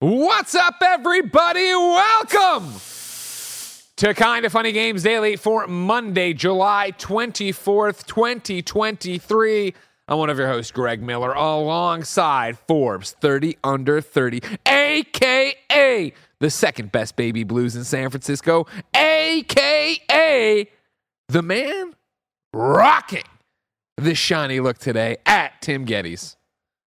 What's up, everybody? Welcome to Kinda Funny Games Daily for Monday, July 24th, 2023. I'm one of your hosts, Greg Miller, alongside Forbes 30 Under 30, aka the second best baby blues in San Francisco, aka the man rocking the shiny look today at Tim Gettys.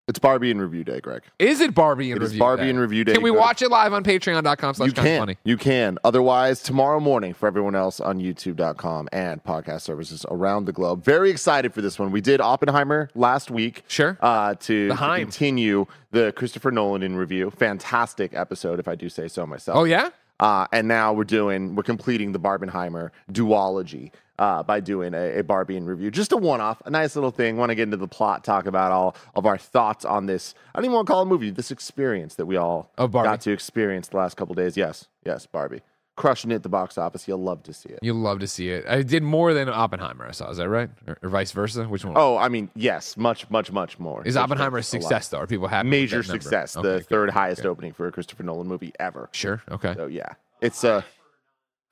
It's Barbie in review day, Greg. Is it Barbie in It is review? Barbie day? in review day. Can we Go- watch it live on patreon.com slash You can. funny? You can. Otherwise, tomorrow morning for everyone else on YouTube.com and podcast services around the globe. Very excited for this one. We did Oppenheimer last week. Sure. Uh, to, The to continue the Christopher Nolan in review. Fantastic episode, if I do say so myself. Oh, yeah? Uh, and now we're doing, we're completing the Barbenheimer duology uh, by doing a, a Barbie in review. Just a one off, a nice little thing. Want to get into the plot, talk about all of our thoughts on this. I don't even want to call it a movie, this experience that we all got to experience the last couple days. Yes, yes, Barbie. Crushing it at the box office. You'll love to see it. You'll love to see it. I did more than Oppenheimer. I saw. Is that right, or, or vice versa? Which one? Oh, I mean, yes, much, much, much more. is Oppenheimer a success though? Are people happy? Major success. Okay, the good. third highest opening for a Christopher Nolan movie ever. Sure. Okay. So yeah, it's uh,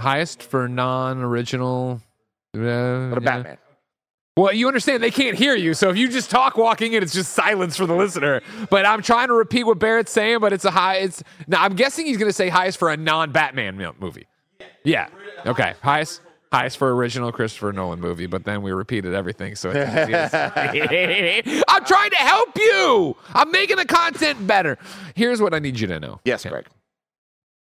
Highest for non-original. Uh, what a yeah. Batman. Well, you understand they can't hear you, so if you just talk walking in, it's just silence for the listener. But I'm trying to repeat what Barrett's saying, but it's a high. It's now. I'm guessing he's going to say highest for a non-Batman movie. Yeah. Okay. Highest. Highest for original Christopher Nolan movie, but then we repeated everything, so it's easy to say. I'm trying to help you. I'm making the content better. Here's what I need you to know. Yes, Okay. Greg.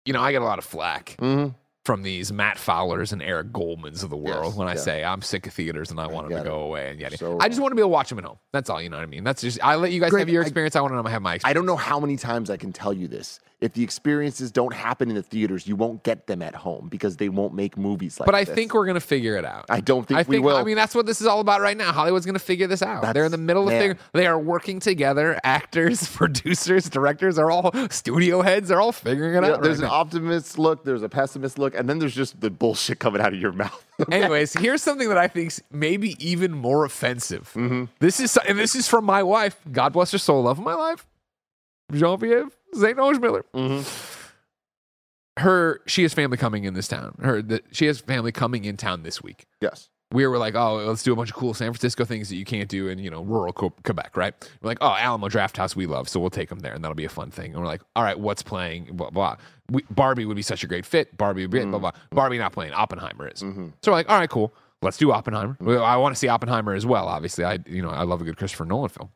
You know, I get a lot of flack hmm from these Matt Fowlers and Eric Goldmans of the world Yes, when I yeah. say I'm sick of theaters and I want them to go away and yet So- I just want to be able to watch them at home. That's all. You know what I mean? That's just I let you guys Greg, have your experience. I, want to have my I don't know how many times I can tell you this. If the experiences don't happen in the theaters, you won't get them at home because they won't make movies like but I this. think we're gonna figure it out. I don't think I we think will. I mean that's what this is all about right now. Hollywood's gonna figure this out. They're in the That's- middle of man. figuring. They are working together. Actors, producers, directors are all studio heads. They're all figuring it Yeah, out. there's right an now. optimist look, there's a pessimist look, and then there's just the bullshit coming out of your mouth. Anyways, here's something that I think's maybe even more offensive. Mm-hmm. This is and this is from my wife. God bless her soul, love of my life, Jean-Pierre Saint Miller. Mm-hmm. Her, she has family coming in this town. Her, the, she has family coming in town this week. yes. We were like, oh, let's do a bunch of cool San Francisco things that you can't do in you know rural Co- Quebec, right? We're like, oh, Alamo Draft House, we love, so we'll take them there, and that'll be a fun thing. And we're like, all right, what's playing? Blah blah. We, Barbie would be such a great fit. Barbie would be blah blah. Barbie not playing. Oppenheimer is. Mm-hmm. So we're like, all right, cool. Let's do Oppenheimer. Well, I want to see Oppenheimer as well. Obviously, I you know I love a good Christopher Nolan film.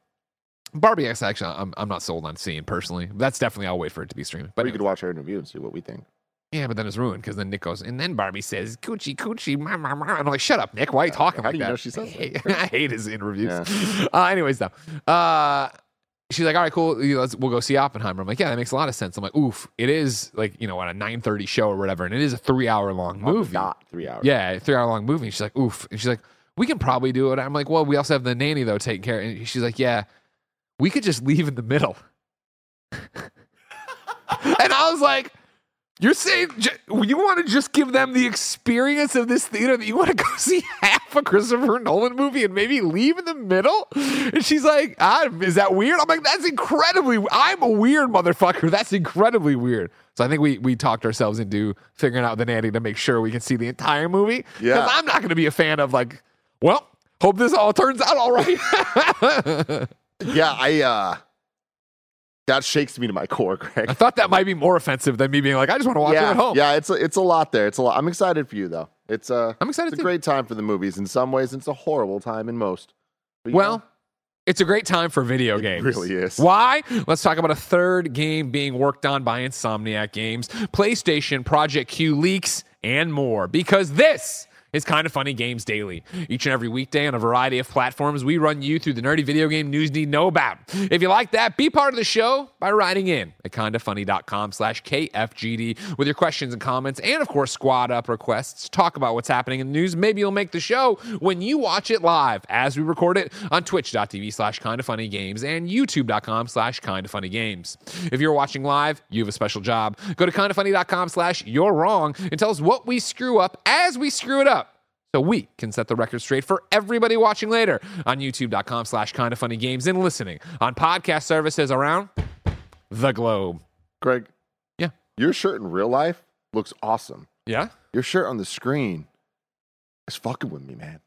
Barbie X actually I'm I'm not sold on seeing personally. That's definitely I'll wait for it to be streamed. But we could watch our interview and see what we think. yeah, but then it's ruined because then Nick goes and then Barbie says coochie coochie ma, ma, ma. and I'm like shut up Nick why are you talking How like do you that? know she says I hate, that? I hate his interviews. Uh, anyways though, uh, she's like all right cool you know, let's, we'll go see Oppenheimer. I'm like yeah that makes a lot of sense. I'm like oof it is like you know on a 9:30 show or whatever and it is a three hour long movie. Not three hours. Yeah, three hour long movie. She's like, oof. And she's like, we can probably do it. I'm like, well, we also have the nanny though taking care. And she's like, yeah, we could just leave in the middle. and I was like, you're saying j- you want to just give them the experience of this theater that you want to go see half a Christopher Nolan movie and maybe leave in the middle? And she's like, ah, is that weird? I'm like, that's incredibly. I'm a weird motherfucker. That's incredibly weird. So I think we we talked ourselves into figuring out the nanny to make sure we can see the entire movie. Because Yeah. I'm not going to be a fan of like, well, hope this all turns out all right. Yeah, I uh that shakes me to my core, Greg. I thought that might be more offensive than me being like, I just want to watch it at home. yeah, it's a, it's a lot there. It's a lot. I'm excited for you though. It's uh I'm excited it's a great time for the movies. In some ways, it's a horrible time in most. But, Well, know, it's a great time for video games. really is. Why? Let's talk about a third game being worked on by Insomniac Games, PlayStation, Project Q leaks, and more. Because this is Kinda Funny Games Daily. Each and every weekday on a variety of platforms, we run you through the nerdy video game news you need to know about. If you like that, be part of the show by writing in at kindoffunny.com slash KFGD with your questions and comments, and of course, squad up requests. Talk about what's happening in the news. Maybe you'll make the show when you watch it live as we record it on twitch.tv slash kindoffunnygames and youtube.com slash kindoffunnygames. If you're watching live, you have a special job. Go to kindoffunny.com slash you're wrong and tell us what we screw up as we screw it up so we can set the record straight for everybody watching later on youtube.com slash kind of funny games and listening on podcast services around the globe. Greg. Yeah. Your shirt in real life looks awesome. Yeah? Your shirt on the screen is fucking with me, man.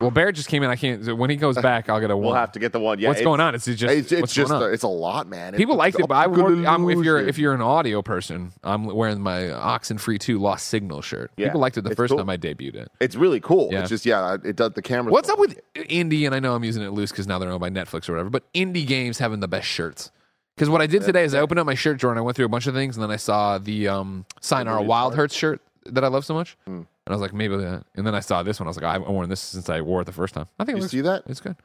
Well, Barrett just came in. I can't. When he goes back, I'll get a one. We'll have to get the one. Yeah, what's going on? It's just It's, it's just a- it's a lot, man. People It's liked it, but I wore, I'm, if you're if you're an audio person, I'm wearing my Oxenfree Two Lost Signal shirt. Yeah, People liked it the it's first cool. time I debuted it. it's really cool. Yeah. It's just yeah, it does the camera. What's up with indie? And I know I'm using it loose because now they're owned by Netflix or whatever. But indie games having the best shirts. Because what I did today is I opened up my shirt drawer and I went through a bunch of things, and then I saw the um, Sayonara Wild Hearts shirt that I love so much, Hmm. And I was like, maybe that. And then I saw this one. I was like, I've worn this since I wore it the first time. I think it You looks, see that? It's good.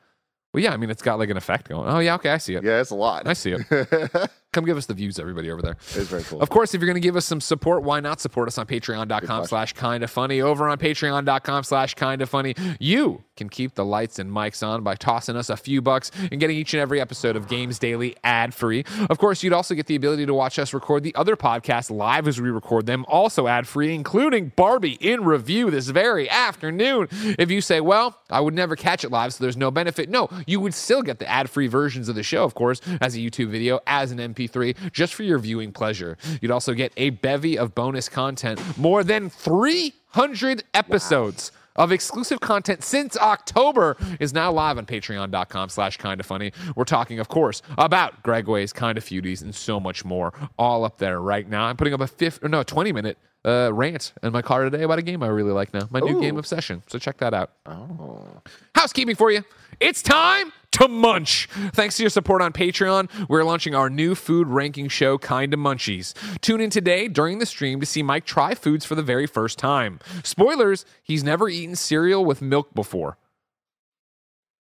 Well, yeah. I mean, it's got like an effect going. Oh yeah, okay, I see it. Yeah, it's a lot. I see it. Come give us the views, everybody over there. It's very cool. Of course, if you're going to give us some support, why not support us on patreon.com slash kind of funny? Over on patreon.com slash kind of funny, you can keep the lights and mics on by tossing us a few bucks and getting each and every episode of Games Daily ad free. Of course, you'd also get the ability to watch us record the other podcasts live as we record them, also ad free, including Barbie in review this very afternoon. If you say, well, I would never catch it live, so there's no benefit. No, you would still get the ad free versions of the show, of course, as a YouTube video, as an MP3, just for your viewing pleasure. You'd also get a bevy of bonus content, more than 300 episodes. Of exclusive content since October is now live on patreon.com slash kind of funny. We're talking, of course, about Greg Way's kind of foodies and so much more. All up there right now. I'm putting up a fifth or no, 20 minute uh, rant in my car today about a game I really like now. My new game obsession. So check that out. oh. Housekeeping for you. It's time to munch. Thanks to your support on Patreon, we're launching our new food ranking show, Kinda Munchies. Tune in today during the stream to see Mike try foods for the very first time. Spoilers, he's never eaten cereal with milk before.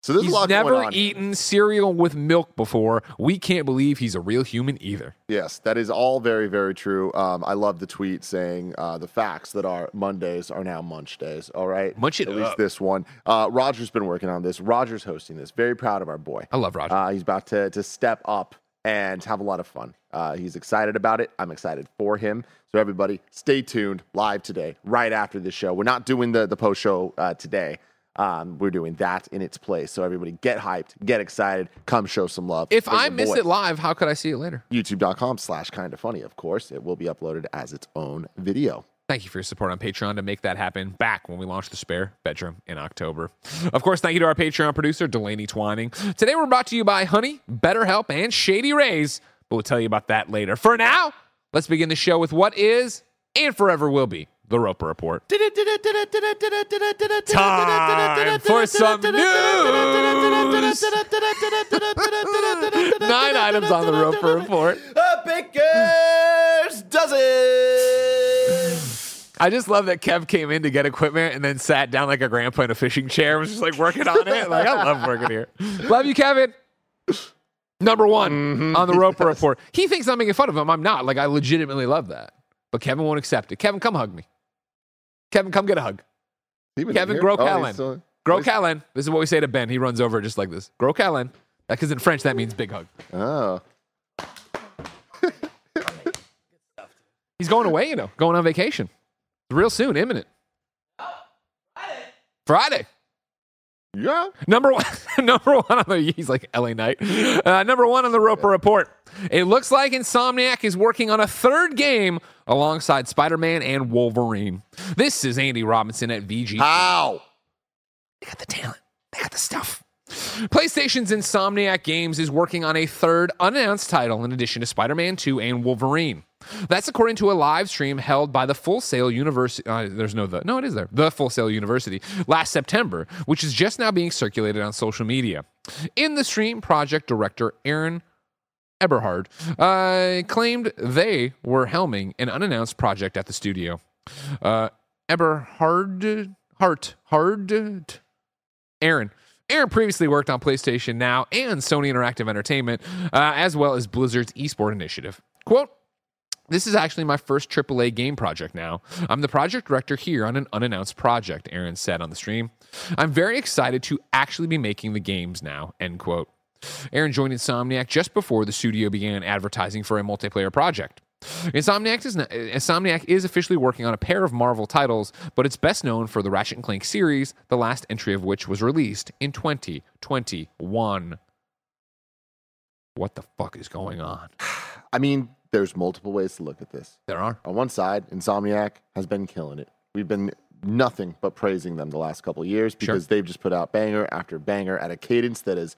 So there's he's a lot never going on. eaten cereal with milk before. We can't believe he's a real human either. Yes, that is all very, very true. Um, I love the tweet saying uh, the facts that are Mondays are now Munch days. All right, Munch it At least this one. Uh, Roger's been working on this. Roger's hosting this. Very proud of our boy. I love Roger. Uh, he's about to to step up and have a lot of fun. Uh, he's excited about it. I'm excited for him. So everybody, stay tuned. Live today, right after the show. We're not doing the the post show uh, today. Um, we're doing that in its place. So everybody, get hyped, get excited, come show some love. if I miss boy it live, how could I see it later? youtube.com slash kind of funny of course it will be uploaded as its own video Thank you for your support on Patreon to make that happen back when we launched the spare bedroom in October. Of course, thank you to our Patreon producer, Delaney Twining. Today we're brought to you by Honey, BetterHelp, and Shady Rays, but we'll tell you about that later. For now, let's begin the show with what is and forever will be the Roper Report. Time for some news. Nine items on the Roper Report. a baker's dozen I just love that Kev came in to get equipment and then sat down like a grandpa in a fishing chair, was just like working on it. Like I love working here. Love you, Kevin. Number one mm-hmm. on the Roper Report. He thinks I'm making fun of him. I'm not. Like I legitimately love that. But Kevin won't accept it. Kevin, come hug me. Kevin, come get a hug. Kevin, grow Callan. Grow Callan. This is what we say to Ben. He runs over just like this. Grow Callan. Because in French, that means big hug. oh He's going away, you know, going on vacation. Real soon, imminent. Friday. Friday. Yeah Number one, number one on the he's like LA Knight. Uh, number one on the Roper Report. It looks like Insomniac is working on a third game alongside Spider-Man and Wolverine. This is Andy Robinson at VG. how They got the talent. They got the stuff. PlayStation's Insomniac Games is working on a third unannounced title in addition to Spider Man 2 and Wolverine. That's according to a live stream held by the Full Sail University. Uh, there's no the. No, it is there. The Full Sail University last September, which is just now being circulated on social media. In the stream, project director Aaron Eberhard uh, claimed they were helming an unannounced project at the studio. Uh, Eberhard Hart Hard Aaron. Aaron previously worked on PlayStation Now and Sony Interactive Entertainment, uh, as well as Blizzard's esport initiative. Quote, this is actually my first AAA game project now. I'm the project director here on an unannounced project, Aaron said on the stream. I'm very excited to actually be making the games now, end quote. Aaron joined Insomniac just before the studio began advertising for a multiplayer project. Insomniac is, not, Insomniac is officially working on a pair of Marvel titles, but it's best known for the Ratchet and Clank series, the last entry of which was released in 2021. What the fuck is going on? I mean, there's multiple ways to look at this. There are. On one side, Insomniac has been killing it. We've been nothing but praising them the last couple of years because Sure. they've just put out banger after banger at a cadence that is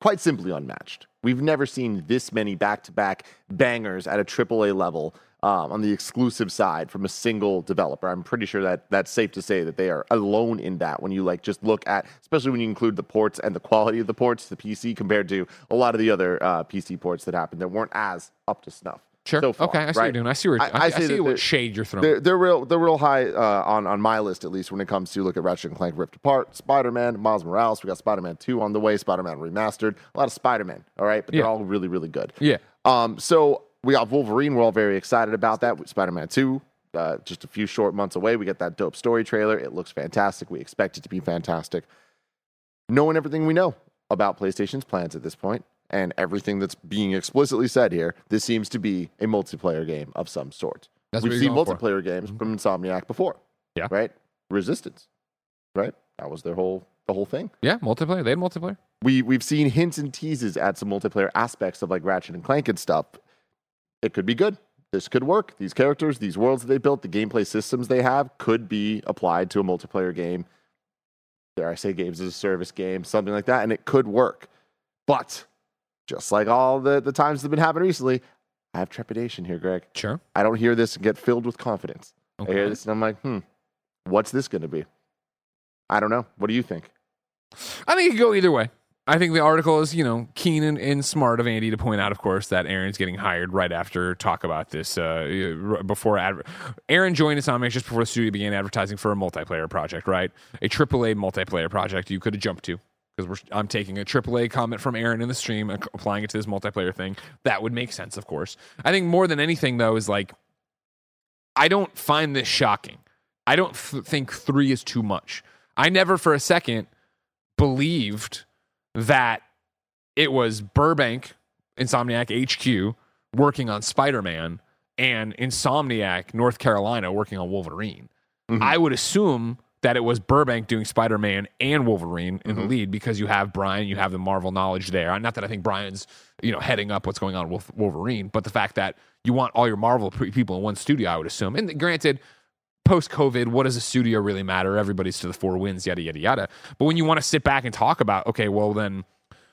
quite simply unmatched. We've never seen this many back-to-back bangers at a AAA level um, on the exclusive side from a single developer. I'm pretty sure that that's safe to say that they are alone in that. When you like just look at, especially when you include the ports and the quality of the ports, the PC compared to a lot of the other uh, PC ports that happened that weren't as up to snuff. Sure. So far, okay, I see what right? you're doing. I see where I- I, I see what shade you're throwing. They're, they're real. They're real high uh, on on my list at least when it comes to look at Ratchet and Clank Rift Apart, Spider Man, Miles Morales. We got Spider Man Two on the way, Spider Man Remastered. A lot of Spider Man. All right, but Yeah. they're all really really good. yeah. Um, so we got Wolverine. We're all very excited about that. Spider Man 2, uh, just a few short months away. We get that dope story trailer. It looks fantastic. We expect it to be fantastic. Knowing everything we know about PlayStation's plans at this point and everything that's being explicitly said here, this seems to be a multiplayer game of some sort. That's We've seen going for. multiplayer games mm-hmm. from Insomniac before. Yeah. Right? Resistance. Right? That was their whole the whole thing Yeah, multiplayer. They had multiplayer. we we've seen hints and teases at some multiplayer aspects of like Ratchet and Clank and stuff. It could be good. This could work. These characters, these worlds that they built, the gameplay systems they have could be applied to a multiplayer game. Dare I say games as a service game, something like that, and it could work. But just like all the, the times that have been happening recently, I have trepidation here, Greg. Sure. I don't hear this and get filled with confidence. I hear this and I'm like, hmm, what's this going to be? I don't know. What do you think? I think it could go either way. I think the article is, you know, keen and, and smart of Andy to point out, of course, that Aaron's getting hired right after talk about this. Uh, before adver- Aaron joined Insomniac just before the studio began advertising for a multiplayer project, right? A AAA multiplayer project you could have jumped to because I'm taking a AAA comment from Aaron in the stream applying it to this multiplayer thing. That would make sense, of course. I think more than anything, though, is like I don't find this shocking. I don't th- think three is too much. I never for a second believed that it was Burbank, Insomniac HQ, working on Spider Man, and Insomniac, North Carolina, working on Wolverine. Mhm. I would assume that it was Burbank doing Spider Man and Wolverine in the mm-hmm. lead because you have Brian, you have the Marvel knowledge there. Not that I think Brian's you know heading up what's going on with Wolverine, but the fact that you want all your Marvel people in one studio, I would assume. And granted, post COVID, what does a studio really matter? Everybody's to the four wins, yada, yada, yada. But when you want to sit back and talk about, okay, well, then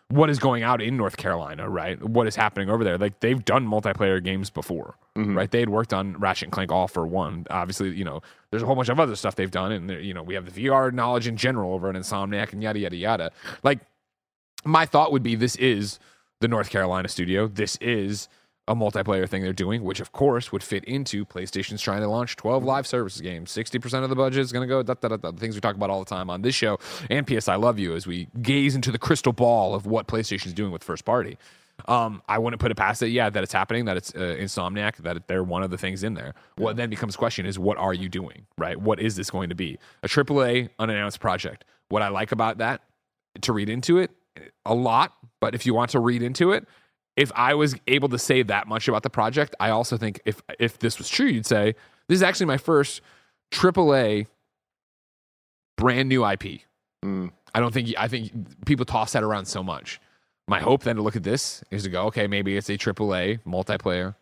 what is going out in North Carolina, right? What is happening over there? Like they've done multiplayer games before, mm-hmm. right? They had worked on Ratchet and Clank all for one. Obviously, you know, there's a whole bunch of other stuff they've done. And, you know, we have the VR knowledge in general over at Insomniac and yada, yada, yada. Like my thought would be this is the North Carolina studio. This is a multiplayer thing they're doing, which of course would fit into PlayStation's trying to launch 12 live services games. 60% of the budget is going to go, da, da, da, da, the things we talk about all the time on this show and PS I Love You as we gaze into the crystal ball of what PlayStation's doing with first party. Um, I wouldn't put it past it, yeah, that it's happening, that it's uh, Insomniac, that they're one of the things in there. What then becomes question is, what are you doing, right? What is this going to be? A AAA unannounced project. What I like about that, to read into it, a lot, but if you want to read into it, if I was able to say that much about the project, I also think if if this was true, you'd say this is actually my first AAA brand new IP. Mm. I don't think I think people toss that around so much. My hope then to look at this is to go, okay, maybe it's a AAA multiplayer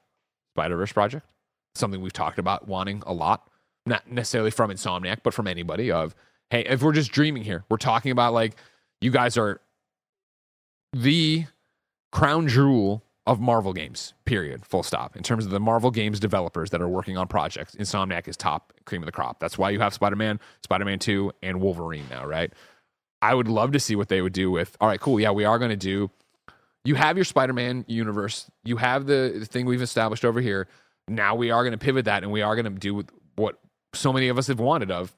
Spider Verse project, something we've talked about wanting a lot, not necessarily from Insomniac, but from anybody. Of hey, if we're just dreaming here, we're talking about like you guys are the crown jewel of Marvel games, period, full stop. In terms of the Marvel games developers that are working on projects, Insomniac is top cream of the crop. That's why you have Spider Man, Spider Man 2, and Wolverine now, right? I would love to see what they would do with, all right, cool. Yeah, we are going to do, you have your Spider Man universe, you have the, thing we've established over here. Now we are going to pivot that and we are going to do what so many of us have wanted of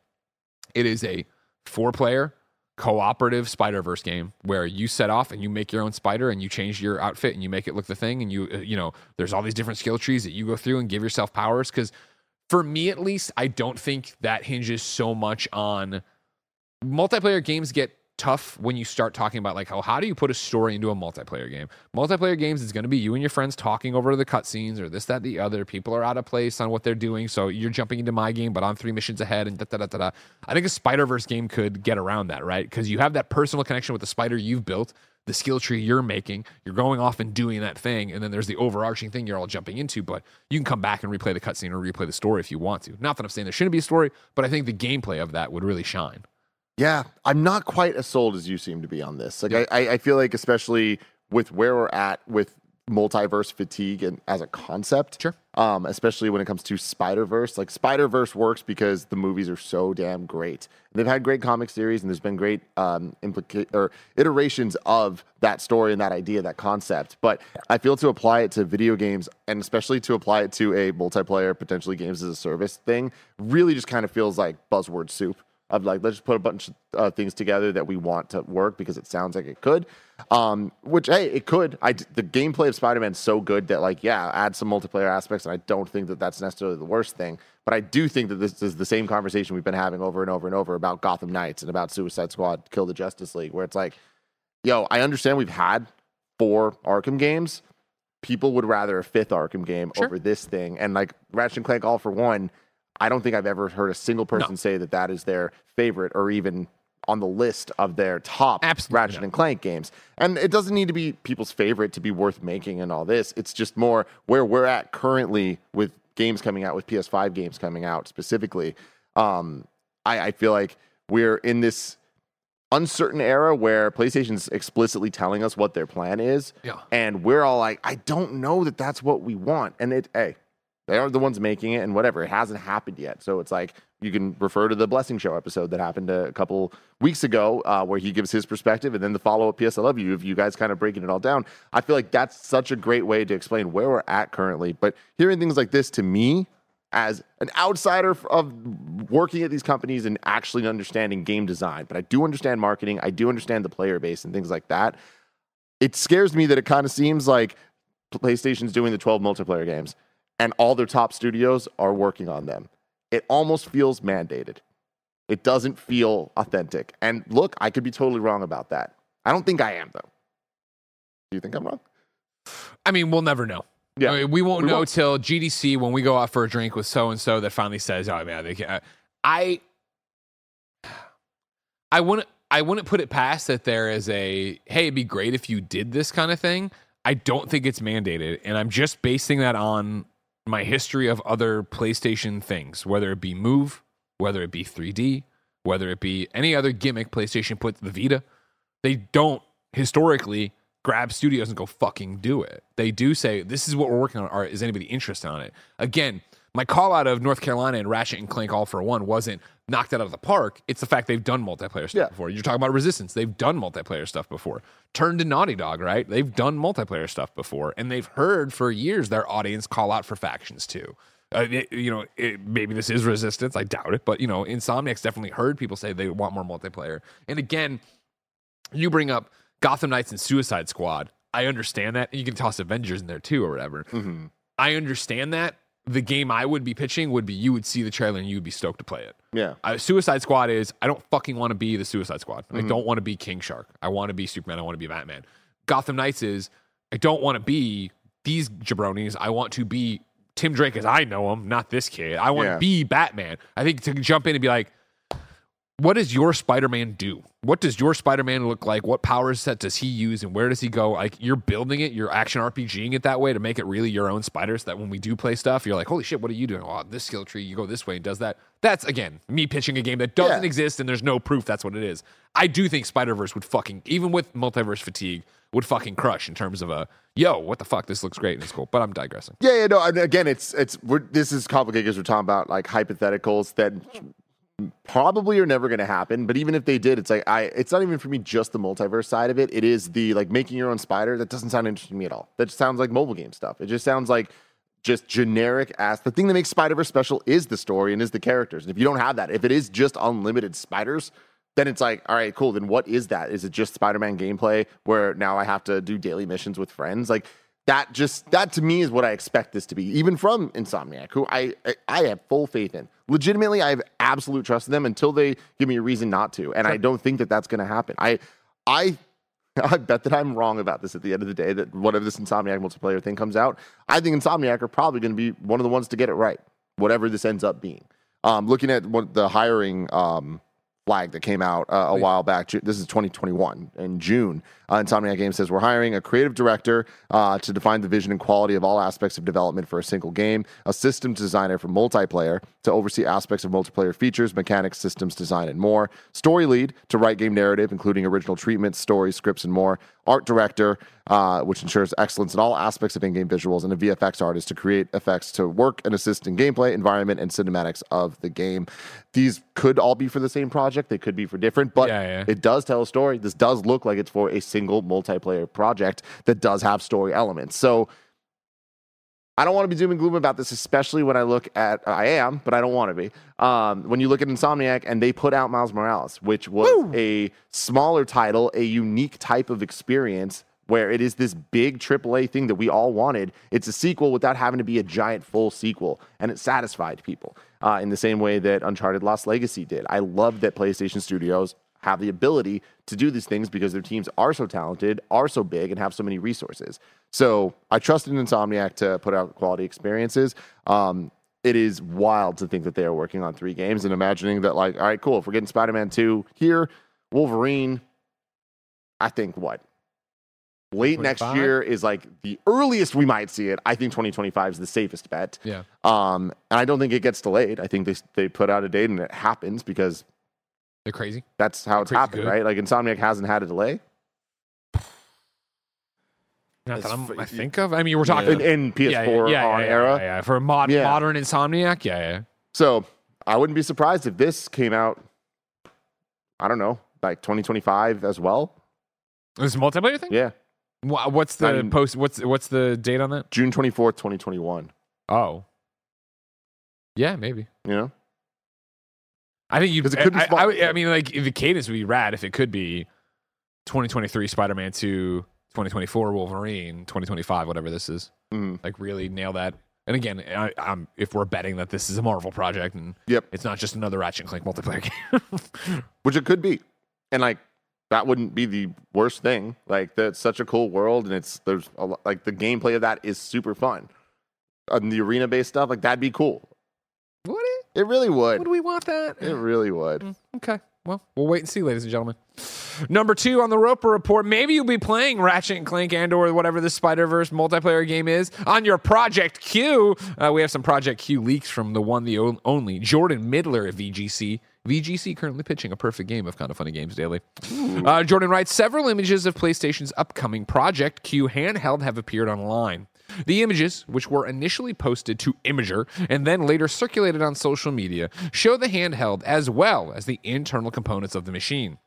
It is a four player cooperative Spider Verse game where you set off and you make your own spider and you change your outfit and you make it look the thing and you uh, you know there's all these different skill trees that you go through and give yourself powers. Because for me at least I don't think that hinges so much on multiplayer games get tough when you start talking about like how how do you put a story into a multiplayer game? Multiplayer games is going to be you and your friends talking over the cutscenes or this that the other. People are out of place on what they're doing so you're jumping into my game but i'm three missions ahead and da da da da da. I think a spider-verse game could get around that right? Because you have that personal connection with the spider you've built the skill tree you're making you're going off and doing that thing and then there's the overarching thing you're all jumping into but you can come back and replay the cutscene or replay the story if you want to. Not that i'm saying there shouldn't be a story but i think the gameplay of that would really shine Yeah, I'm not quite as sold as you seem to be on this. Like, I, I I feel like, especially with where we're at with multiverse fatigue and as a concept, Sure. Um, especially when it comes to Spider Verse, like Spider Verse works because the movies are so damn great. They've had great comic series, and there's been great um, implica- or iterations of that story and that idea, that concept. But I feel to apply it to video games, and especially to apply it to a multiplayer, potentially games as a service thing, really just kind of feels like buzzword soup of like let's just put a bunch of uh, things together that we want to work because it sounds like it could. Um which hey it could. I the gameplay of spider-man is so good that like yeah add some multiplayer aspects and i don't think that that's necessarily the worst thing. But i do think that this is the same conversation we've been having over and over and over about gotham knights and about suicide squad kill the justice league where it's like yo i understand we've had four arkham games. People would rather a fifth arkham game Sure. over this thing. And like ratchet and clank all for one I don't think I've ever heard a single person say that that is their favorite or even on the list of their top Absolutely Ratchet not. and Clank games. And it doesn't need to be people's favorite to be worth making and all this. It's just more where we're at currently with games coming out, with PS5 games coming out specifically. Um, I, I feel like we're in this uncertain era where PlayStation's explicitly telling us what their plan is. Yeah. And we're all like, I don't know that that's what we want. And it, hey, they aren't the ones making it and whatever. It hasn't happened yet. So it's like you can refer to the Blessing Show episode that happened a couple weeks ago uh, where he gives his perspective and then the follow up PS I Love You of you guys kind of breaking it all down. I feel like that's such a great way to explain where we're at currently. But hearing things like this to me, as an outsider of working at these companies and actually understanding game design, but I do understand marketing, I do understand the player base and things like that. It scares me that it kind of seems like PlayStation's doing the 12 multiplayer games and all their top studios are working on them. It almost feels mandated. It doesn't feel authentic. And look, I could be totally wrong about that. I don't think I am, though. Do you think I'm wrong? I mean, we'll never know. Yeah. I mean, we won't We know won't. till GDC when we go out for a drink with so and so that finally says, "Oh man, they can." I I wouldn't I wouldn't put it past that there is a hey, it'd be great if you did this kind of thing. I don't think it's mandated, and I'm just basing that on my history of other PlayStation things, whether it be Move, whether it be 3D, whether it be any other gimmick PlayStation put the Vita. They don't historically grab studios and go fucking do it. They do say, this is what we're working on. Is anybody interested on it? Again, my call out of North Carolina and Ratchet and Clank All for One wasn't knocked it out of the park. It's the fact they've done multiplayer stuff Yeah. before. You're talking about Resistance. They've done multiplayer stuff before. Turn to Naughty Dog, right? They've done multiplayer stuff before. And they've heard for years their audience call out for factions too. Uh, it- you know, it, maybe this is Resistance. I doubt it. But, you know, Insomniac's definitely heard people say they want more multiplayer. And again, you bring up Gotham Knights and Suicide Squad. I understand that. You can toss Avengers in there too or whatever. Mm-hmm. I understand that. The game I would be pitching would be you would see the trailer and you would be stoked to play it. Yeah. Uh, Suicide Squad is I don't fucking want to be the Suicide Squad. I don't want to be King Shark. I want to be Superman. I want to be Batman. Gotham Knights is I don't want to be these jabronis. I want to be Tim Drake as I know him, not this kid. I want Yeah. to be Batman. I think to jump in and be like, what does your Spider-Man do? What does your Spider-Man look like? What power set does he use and where does he go? Like you're building it, you're action RPGing it that way to make it really your own spider so that when we do play stuff, you're like, holy shit, what are you doing? Oh, this skill tree, you go this way and does that. That's again me pitching a game that doesn't Yeah. exist and there's no proof that's what it is. I do think Spider-Verse would fucking even with multiverse fatigue, would fucking crush in terms of a yo, what the fuck? This looks great and it's cool. But I'm digressing. Yeah, yeah, no. And again, it's it's we're, this is complicated because we're talking about like hypotheticals that probably are never going to happen. But even if they did, it's like I. It's not even for me just the multiverse side of it. It is the like making your own spider. That doesn't sound interesting to me at all. That sounds like mobile game stuff. It just sounds like just generic ass. The thing that makes Spider Verse special is the story and is the characters. And if you don't have that, if it is just unlimited spiders, then it's like, all right, cool. Then what is that? Is it just Spider Man gameplay where now I have to do daily missions with friends? Like that just that to me is what I expect this to be, even from Insomniac, who I I, have full faith in. Legitimately, I have absolute trust in them until they give me a reason not to, and I don't think that that's going to happen. I I I bet that I'm wrong about this at the end of the day. That whatever this Insomniac multiplayer thing comes out, I think Insomniac are probably going to be one of the ones to get it right, whatever this ends up being. Um, looking at what the hiring um, flag that came out uh, a while back. This is 2021 in June. Uh, Insomniac Games says we're hiring a creative director uh, to define the vision and quality of all aspects of development for a single game, a systems designer for multiplayer to oversee aspects of multiplayer features, mechanics, systems design, and more. Story lead to write game narrative, including original treatments, stories, scripts, and more. Art director, uh, which ensures excellence in all aspects of in-game visuals, and a VFX artist to create effects to work and assist in gameplay, environment, and cinematics of the game. These could all be for the same project. They could be for different, but Yeah, yeah. it does tell a story. This does look like it's for a single multiplayer project that does have story elements. So I don't want to be doom and gloom about this, especially when I look at I am, but I don't want to be. Um, when you look at Insomniac and they put out Miles Morales, which was a smaller title, a unique type of experience where it is this big AAA thing that we all wanted. It's a sequel without having to be a giant full sequel, and it satisfied people uh, in the same way that Uncharted Lost Legacy did. I love that PlayStation Studios have the ability to do these things because their teams are so talented, are so big, and have so many resources. So I trusted Insomniac to put out quality experiences. Um, it is wild to think that they are working on three games and imagining that, like, all right, cool. If we're getting Spider Man 2 here, Wolverine, I think what? Late next year is like the earliest we might see it. I think 2025 is the safest bet. Yeah. Um, and I don't think it gets delayed. I think they they put out a date and it happens because They're crazy. that's how it's happened, good. right? Like Insomniac hasn't had a delay Not that I'm, I think of. I mean, we're talking in, in PS4 yeah, yeah, yeah, on yeah, era. Yeah. For a mod, modern Insomniac, yeah, yeah. So I wouldn't be surprised if this came out. I don't know, like 2025 as well. This multiplayer thing. Yeah, What's the I mean- post? What's what's the date on that? June 24th, 2021. Oh, yeah, maybe. You know, I think you. 'Cause it could be I, I. I, I mean, like the cadence would be rad if it could be 2023 Spider-Man 2, 2024 Wolverine, 2025 whatever this is. Mhm. Like really nail that. And again, I, I'm if we're betting that this is a Marvel project and Yep. it's not just another Ratchet and Clank multiplayer game. which it could be, and like that wouldn't be the worst thing. Like that's such a cool world, and it's there's a lot, like the gameplay of that is super fun. And the arena based stuff, like that'd be cool. would it? It really would. Would we want that? It really would. Mm, Okay. Well, we'll wait and see, ladies and gentlemen. Number two on the Roper Report. Maybe you'll be playing Ratchet and Clank and or whatever the Spider Verse multiplayer game is on your Project Q. Uh, we have some Project Q leaks from the one, the only Jordan Middler at VGC. VGC currently pitching a perfect game of kind of funny games daily. Uh, Jordan writes several images of PlayStation's upcoming Project Q handheld have appeared online. The images, which were initially posted to Imgur and then later circulated on social media, show the handheld as well as the internal components of the machine.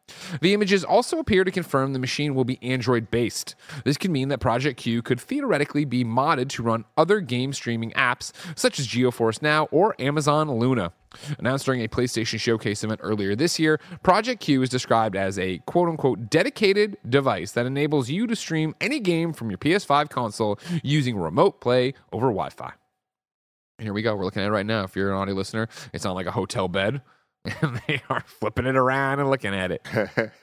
The images also appear to confirm the machine will be Android based. This could mean that Project Q could theoretically be modded to run other game streaming apps such as GeForce Now or Amazon Luna. Announced during a PlayStation Showcase event earlier this year, Project Q is described as a quote unquote dedicated device that enables you to stream any game from your PS5 console using remote play over Wi Fi. Here we go. We're looking at it right now. If you're an audio listener, it's on like a hotel bed, and they are flipping it around and looking at it.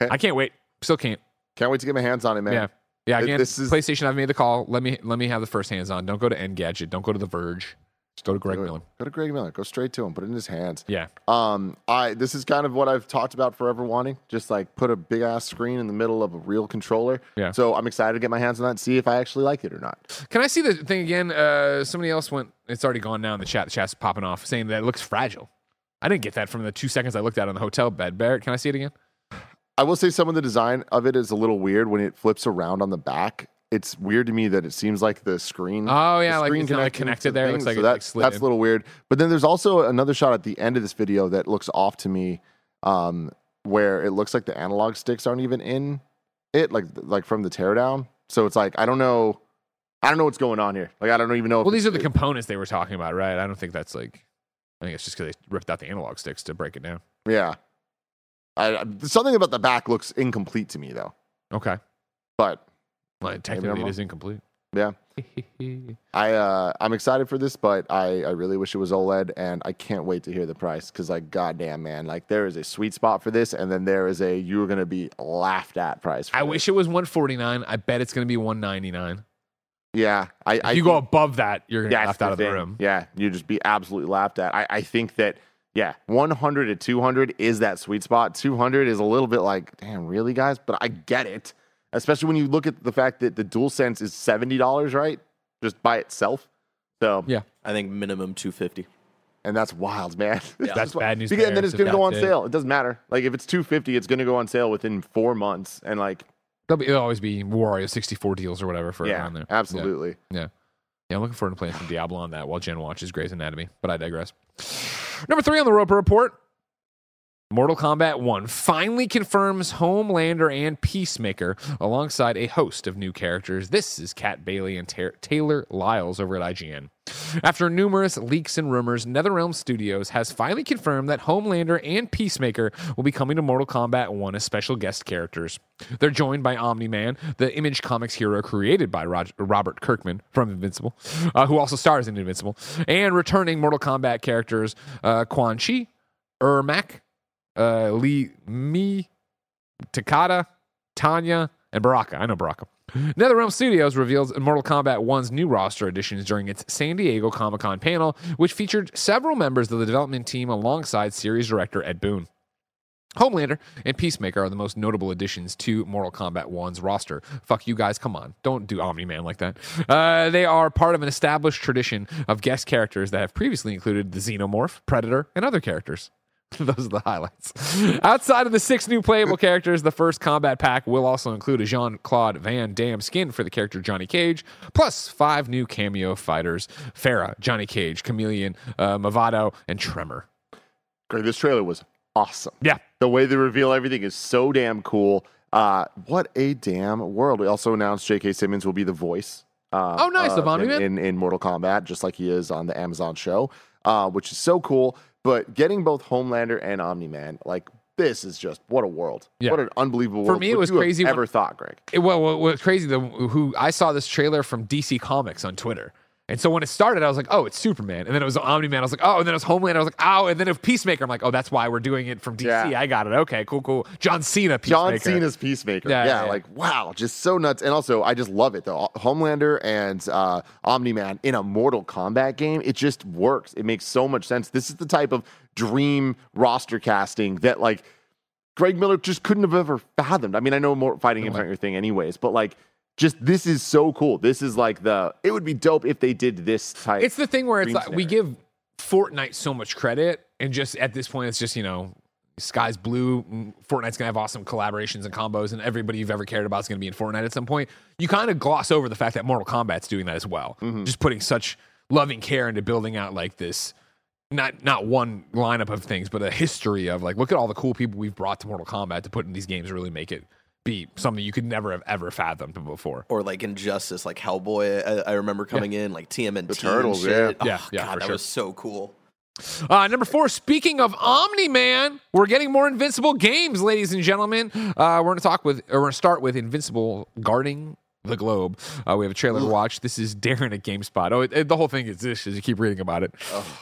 I can't wait. Still can't. Can't wait to get my hands on it, man. Yeah. Yeah, again, this is- PlayStation. I've made the call. Let me let me have the first hands on. Don't go to Engadget. Don't go to The Verge. Just go to Greg Go, Miller. go to Greg Miller. Go straight to him. Put it in his hands. Yeah, Um, I this is kind of what I've talked about forever wanting. Just like put a big ass screen in the middle of a real controller. Yeah. So I'm excited to get my hands on that and see if I actually like it or not. Can I see the thing again? Uh, somebody else went. It's already gone now in the chat. The chat's popping off, saying that it looks fragile. I didn't get that from the two seconds I looked at it on the hotel bed. Barrett, can I see it again? I will say some of the design of it is a little weird when it flips around on the back. It's weird to me that it seems like the screen. Oh, yeah, the like screen it's not, like, connected there. It looks like so that- like, that's in. a little weird. But then there's also another shot at the end of this video that looks off to me, um, where it looks like the analog sticks aren't even in it, like like from the teardown. So it's like I don't know I don't know what's going on here. Like I don't even know. if Well, these are the components they were talking about, right? I don't think that's like. I think it's just because they ripped out the analog sticks to break it down. Yeah. I, I- something about the back looks incomplete to me though. Okay. But I'm technically, it is incomplete. yeah, I uh, I'm excited for this, but I, I really wish it was OLED, and I can't wait to hear the price because like goddamn man, like there is a sweet spot for this, and then there is a you're gonna be laughed at price. For I this. wish it was 149. I bet it's going to be 199. Yeah, I. If I you go above that, you're going to get laughed out of the room. Yeah, you just be absolutely laughed at. I, I think that yeah, 100 to 200 is that sweet spot. 200 is a little bit like, damn, really, guys? But I get it, especially when you look at the fact that the DualSense is seventy dollars, right, just by itself. So Yeah. I think minimum 250. and that's wild, man. Yeah. That's bad news. Because, and then it's going to go on it. sale. It doesn't matter. Like if it's 250, it's going to go on sale within four months. And like, There'll, be, there'll always be Wario 64 deals or whatever for yeah, around there. absolutely. Yeah. Yeah, I'm looking forward to playing some Diablo on that while Jen watches Grey's Anatomy, but I digress. Number three on the Roper Report Mortal Kombat 1 finally confirms Homelander and Peacemaker alongside a host of new characters. This is Kat Bailey and Ta- Taylor Lyles over at IGN. After numerous leaks and rumors, NetherRealm Studios has finally confirmed that Homelander and Peacemaker will be coming to Mortal Kombat 1 as special guest characters. They're joined by Omni Man, the Image Comics hero created by Rog- Robert Kirkman from Invincible, uh, who also stars in Invincible, and returning Mortal Kombat characters uh, Quan Chi, Ermac, uh, Li Mei, Takeda, Tanya, and Baraka. I know Baraka. NetherRealm Studios reveals Mortal Kombat 1's new roster additions during its San Diego Comic Con panel, which featured several members of the development team alongside series director Ed Boon. Homelander and Peacemaker are the most notable additions to Mortal Kombat 1's roster. Fuck you guys, come on. Don't do Omni Man like that. Uh, they are part of an established tradition of guest characters that have previously included the Xenomorph, Predator, and other characters. Those are the highlights. Outside of the six new playable characters, the first combat pack will also include a Jean Claude Van Damme skin for the character Johnny Cage, plus five new cameo fighters Ferra, Johnny Cage, Khameleon, uh, Mavado, and Tremor. Greg, this trailer was awesome. Yeah. The way they reveal everything is so damn cool. Uh, what a damn world. We also announced J.K. Simmons will be the voice. Uh, Oh, nice, uh, in, in, in Mortal Kombat, just like he is on the Amazon show, uh, which is so cool. But getting both Homelander and Omni Man, like, this is just what a world. Yeah. What an unbelievable world. For me, it Would was have crazy when- Ever thought, Greg? It, well, what was crazy though, who I saw this trailer from DC Comics on Twitter. And so when it started, I was like, oh, it's Superman. And then it was Omni Man. I was like, oh, and then it was Homeland. I was like, oh, and then it was Peacemaker. I'm like, oh, that's why we're doing it from DC. Yeah. I got it. Okay, cool, cool. John Cena, Peacemaker. John Cena's Peacemaker. Yeah, Yeah, yeah, yeah. like wow, just so nuts. And also, I just love it though. Homelander and uh, Omni Man in a Mortal Kombat game, it just works. It makes so much sense. This is the type of dream roster casting that like Greg Miller just couldn't have ever fathomed. I mean, I know more fighting games aren't your thing, anyways, but like. Just this is so cool. This is like the. It would be dope if they did this type. It's the thing where it's like we give Fortnite so much credit, and just at this point, it's just you know, sky's blue. Fortnite's gonna have awesome collaborations and combos, and everybody you've ever cared about is gonna be in Fortnite at some point. You kind of gloss over the fact that Mortal Kombat's doing that as well, Mm-hmm. just putting such loving care into building out like this. Not not one lineup of things, but a history of like, look at all the cool people we've brought to Mortal Kombat to put in these games, really make it be something you could never have ever fathomed before. Or like Injustice, like Hellboy. I, I remember coming in, like TMNT. The Turtles, and shit. yeah. Yeah, Oh, yeah, God, for that sure. was so cool. Uh, number four, speaking of Omni Man, we're getting more Invincible games, ladies and gentlemen. Uh, we're going to talk with, or we're going to start with Invincible guarding the globe. Uh, we have a trailer to watch. This is Darren at GameSpot. Oh, it, it- the whole thing is this as you keep reading about it.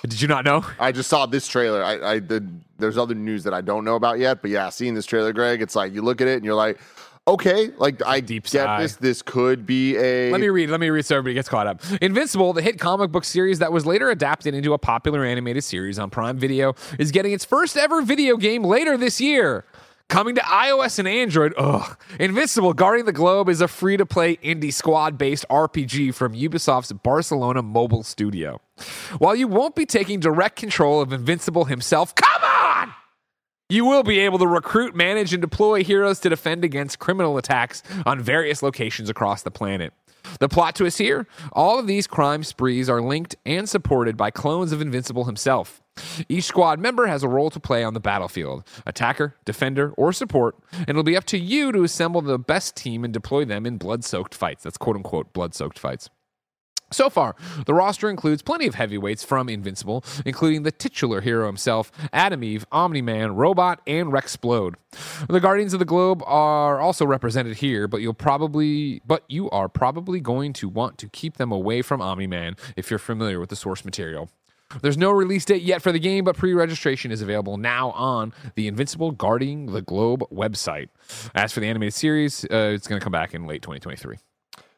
Did you not know? I just saw this trailer. I, I did. There's other news that I don't know about yet, but yeah, seeing this trailer, Greg, it's like you look at it and you're like, okay, like I Deep get sigh. this. This could be a. Let me read. Let me read so everybody gets caught up. Invincible, the hit comic book series that was later adapted into a popular animated series on Prime Video, is getting its first ever video game later this year. Coming to iOS and Android, ugh. Invincible Guarding the Globe is a free to play indie squad based RPG from Ubisoft's Barcelona mobile studio. While you won't be taking direct control of Invincible himself, come on! You will be able to recruit, manage, and deploy heroes to defend against criminal attacks on various locations across the planet. The plot twist here all of these crime sprees are linked and supported by clones of Invincible himself. Each squad member has a role to play on the battlefield attacker, defender, or support, and it'll be up to you to assemble the best team and deploy them in blood soaked fights. That's quote unquote blood soaked fights. So far, the roster includes plenty of heavyweights from Invincible, including the titular hero himself, Atom Eve, Omni Man, Robot, and Rex Splode. The Guardians of the Globe are also represented here, but you'll probably but you are probably going to want to keep them away from Omni Man if you're familiar with the source material. There's no release date yet for the game, but pre-registration is available now on the Invincible Guarding the Globe website. As for the animated series, uh, it's going to come back in late 2023,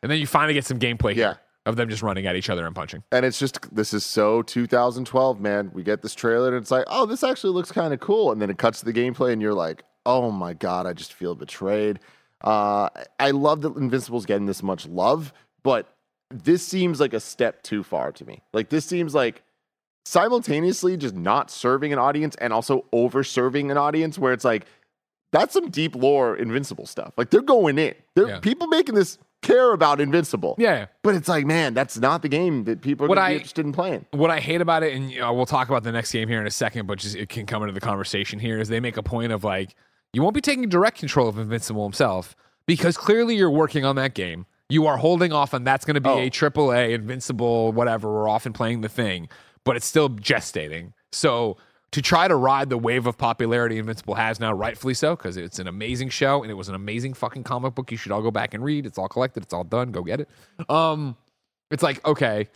and then you finally get some gameplay here Yeah. Of them just running at each other and punching. And it's just this is so 2012, man. We get this trailer and it's like, oh, this actually looks kind of cool. And then it cuts to the gameplay and you're like, oh my god, I just feel betrayed. Uh, I love that Invincible's getting this much love, but this seems like a step too far to me. Like this seems like simultaneously just not serving an audience and also over serving an audience where it's like that's some deep lore invincible stuff like they're going in they're Yeah. people making this care about invincible Yeah. but it's like man that's not the game that people are What I- be interested in playing What I hate about it, and you know, we'll talk about the next game here in a second, but just it can come into the conversation here, is they make a point of like, you won't be taking direct control of Invincible himself because clearly you're working on that game. You are holding off on that's going to be Oh. a triple A Invincible, whatever. We're often playing the thing, but it's still gestating. So to try to ride the wave of popularity Invincible has now, rightfully so, because it's an amazing show and it was an amazing fucking comic book. You should all go back and read. It's all collected. It's all done. Go get it. Um, it's like okay,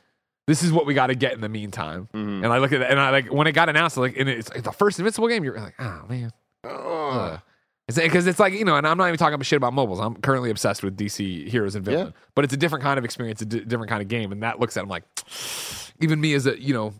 this is what we got to get in the meantime. And I look at it, and I like when it got announced, like, and it's like the first Invincible game. You're like, oh man, Ugh. It's because it's like you know, and I'm not even talking about shit about mobiles. I'm currently obsessed with DC heroes and villain, but it's a different kind of experience, a different kind of game, and that looks at. I'm like, even me as a you know,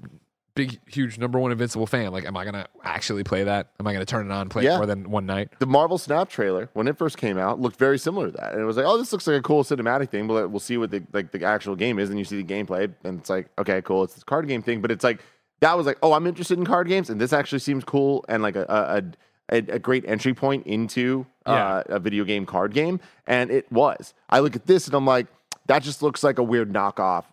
big huge number one Invincible fan, like, am I gonna actually play that? Am I gonna turn it on, and play it Yeah. more than one night? the marvel snap trailer when it first came out looked very similar to that. And it was like oh this looks like a cool cinematic thing but we'll see what the like the actual game is. And you see the gameplay and it's like okay cool it's this card game thing. But it's like that was like oh i'm interested in card games and this actually seems cool and like a a, a, a great entry point into uh, a video game card game. And it was. I look at this and i'm like that just looks like a weird knockoff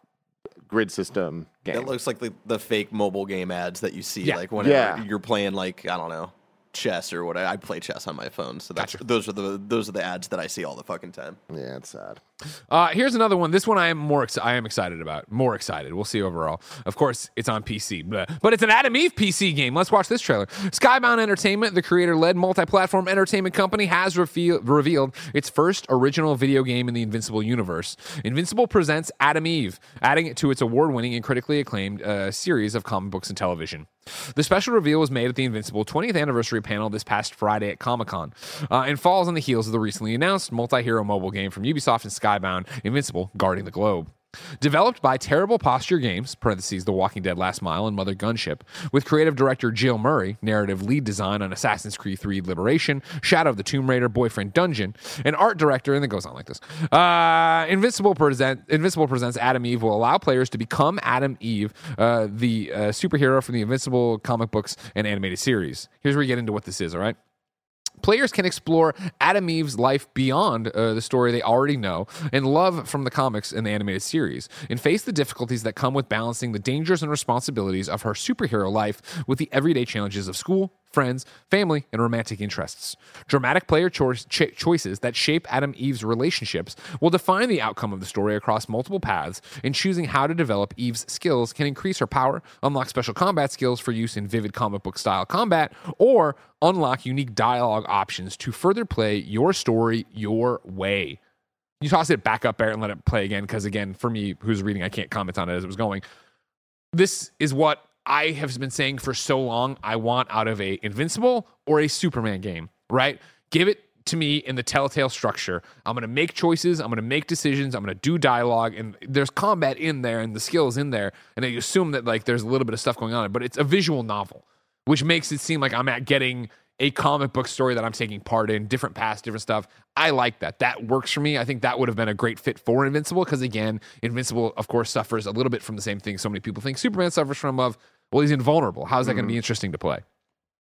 grid system game It looks like the, the fake mobile game ads that you see, Yeah. like whenever Yeah. you're playing, like I don't know, chess or what. I play chess on my phone, so that's those are the those are the ads that I see all the fucking time. yeah it's sad Uh, here's another one. This one I am more ex- I am excited about. More excited. We'll see overall. Of course, it's on PC, but, it's an Atom Eve PC game. Let's watch this trailer. Skybound Entertainment, the creator-led multi-platform entertainment company, has reveal- revealed its first original video game in the Invincible universe. Invincible presents Atom Eve, adding it to its award-winning and critically acclaimed uh, series of comic books and television. The special reveal was made at the Invincible 20th anniversary panel this past Friday at Comic Con, uh, and falls on the heels of the recently announced multi-hero mobile game from Ubisoft and Skybound, Invincible, Guarding the Globe. Developed by Terrible Posture Games (parentheses The Walking Dead: Last Mile and Mother Gunship), with creative director Jill Murray, narrative lead design on Assassin's Creed 3: Liberation, Shadow of the Tomb Raider, Boyfriend Dungeon, and art director, and it goes on like this. Uh, Invincible present Invincible presents Atom Eve will allow players to become Atom Eve, uh, the uh, superhero from the Invincible comic books and animated series. Here's where we get into what this is. All right. Players can explore Atom Eve's life beyond uh, the story they already know and love from the comics and the animated series, and face the difficulties that come with balancing the dangers and responsibilities of her superhero life with the everyday challenges of school, friends, family, and romantic interests. Dramatic player choice, ch- choices that shape Atom Eve's relationships will define the outcome of the story across multiple paths, and choosing how to develop Eve's skills can increase her power, unlock special combat skills for use in vivid comic book style combat, or unlock unique dialogue options to further play your story your way. You toss it back up there and let it play again, because again, for me, who's reading, I can't comment on it as it was going. This is what I have been saying for so long. I want out of a Invincible or a Superman game, right? Give it to me in the Telltale structure. I'm going to make choices. I'm going to make decisions. I'm going to do dialogue, and there's combat in there and the skills in there. And I assume that like there's a little bit of stuff going on, but it's a visual novel, which makes it seem like I'm at getting a comic book story that I'm taking part in, different paths, different stuff. I like that. That works for me. I think that would have been a great fit for Invincible because again, Invincible, of course, suffers a little bit from the same thing so many people think Superman suffers from. Of well, he's invulnerable. How's that going to be interesting to play?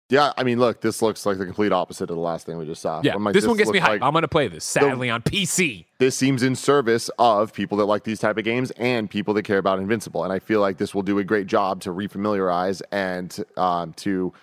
yeah i mean look this looks like the complete opposite of the last thing we just saw Yeah, like, this, one gets me hyped. like- I'm going to play this. Sadly, on PC. this seems in service of people that like these type of games and people that care about Invincible. And I feel like this will do a great job to refamiliarize and um, to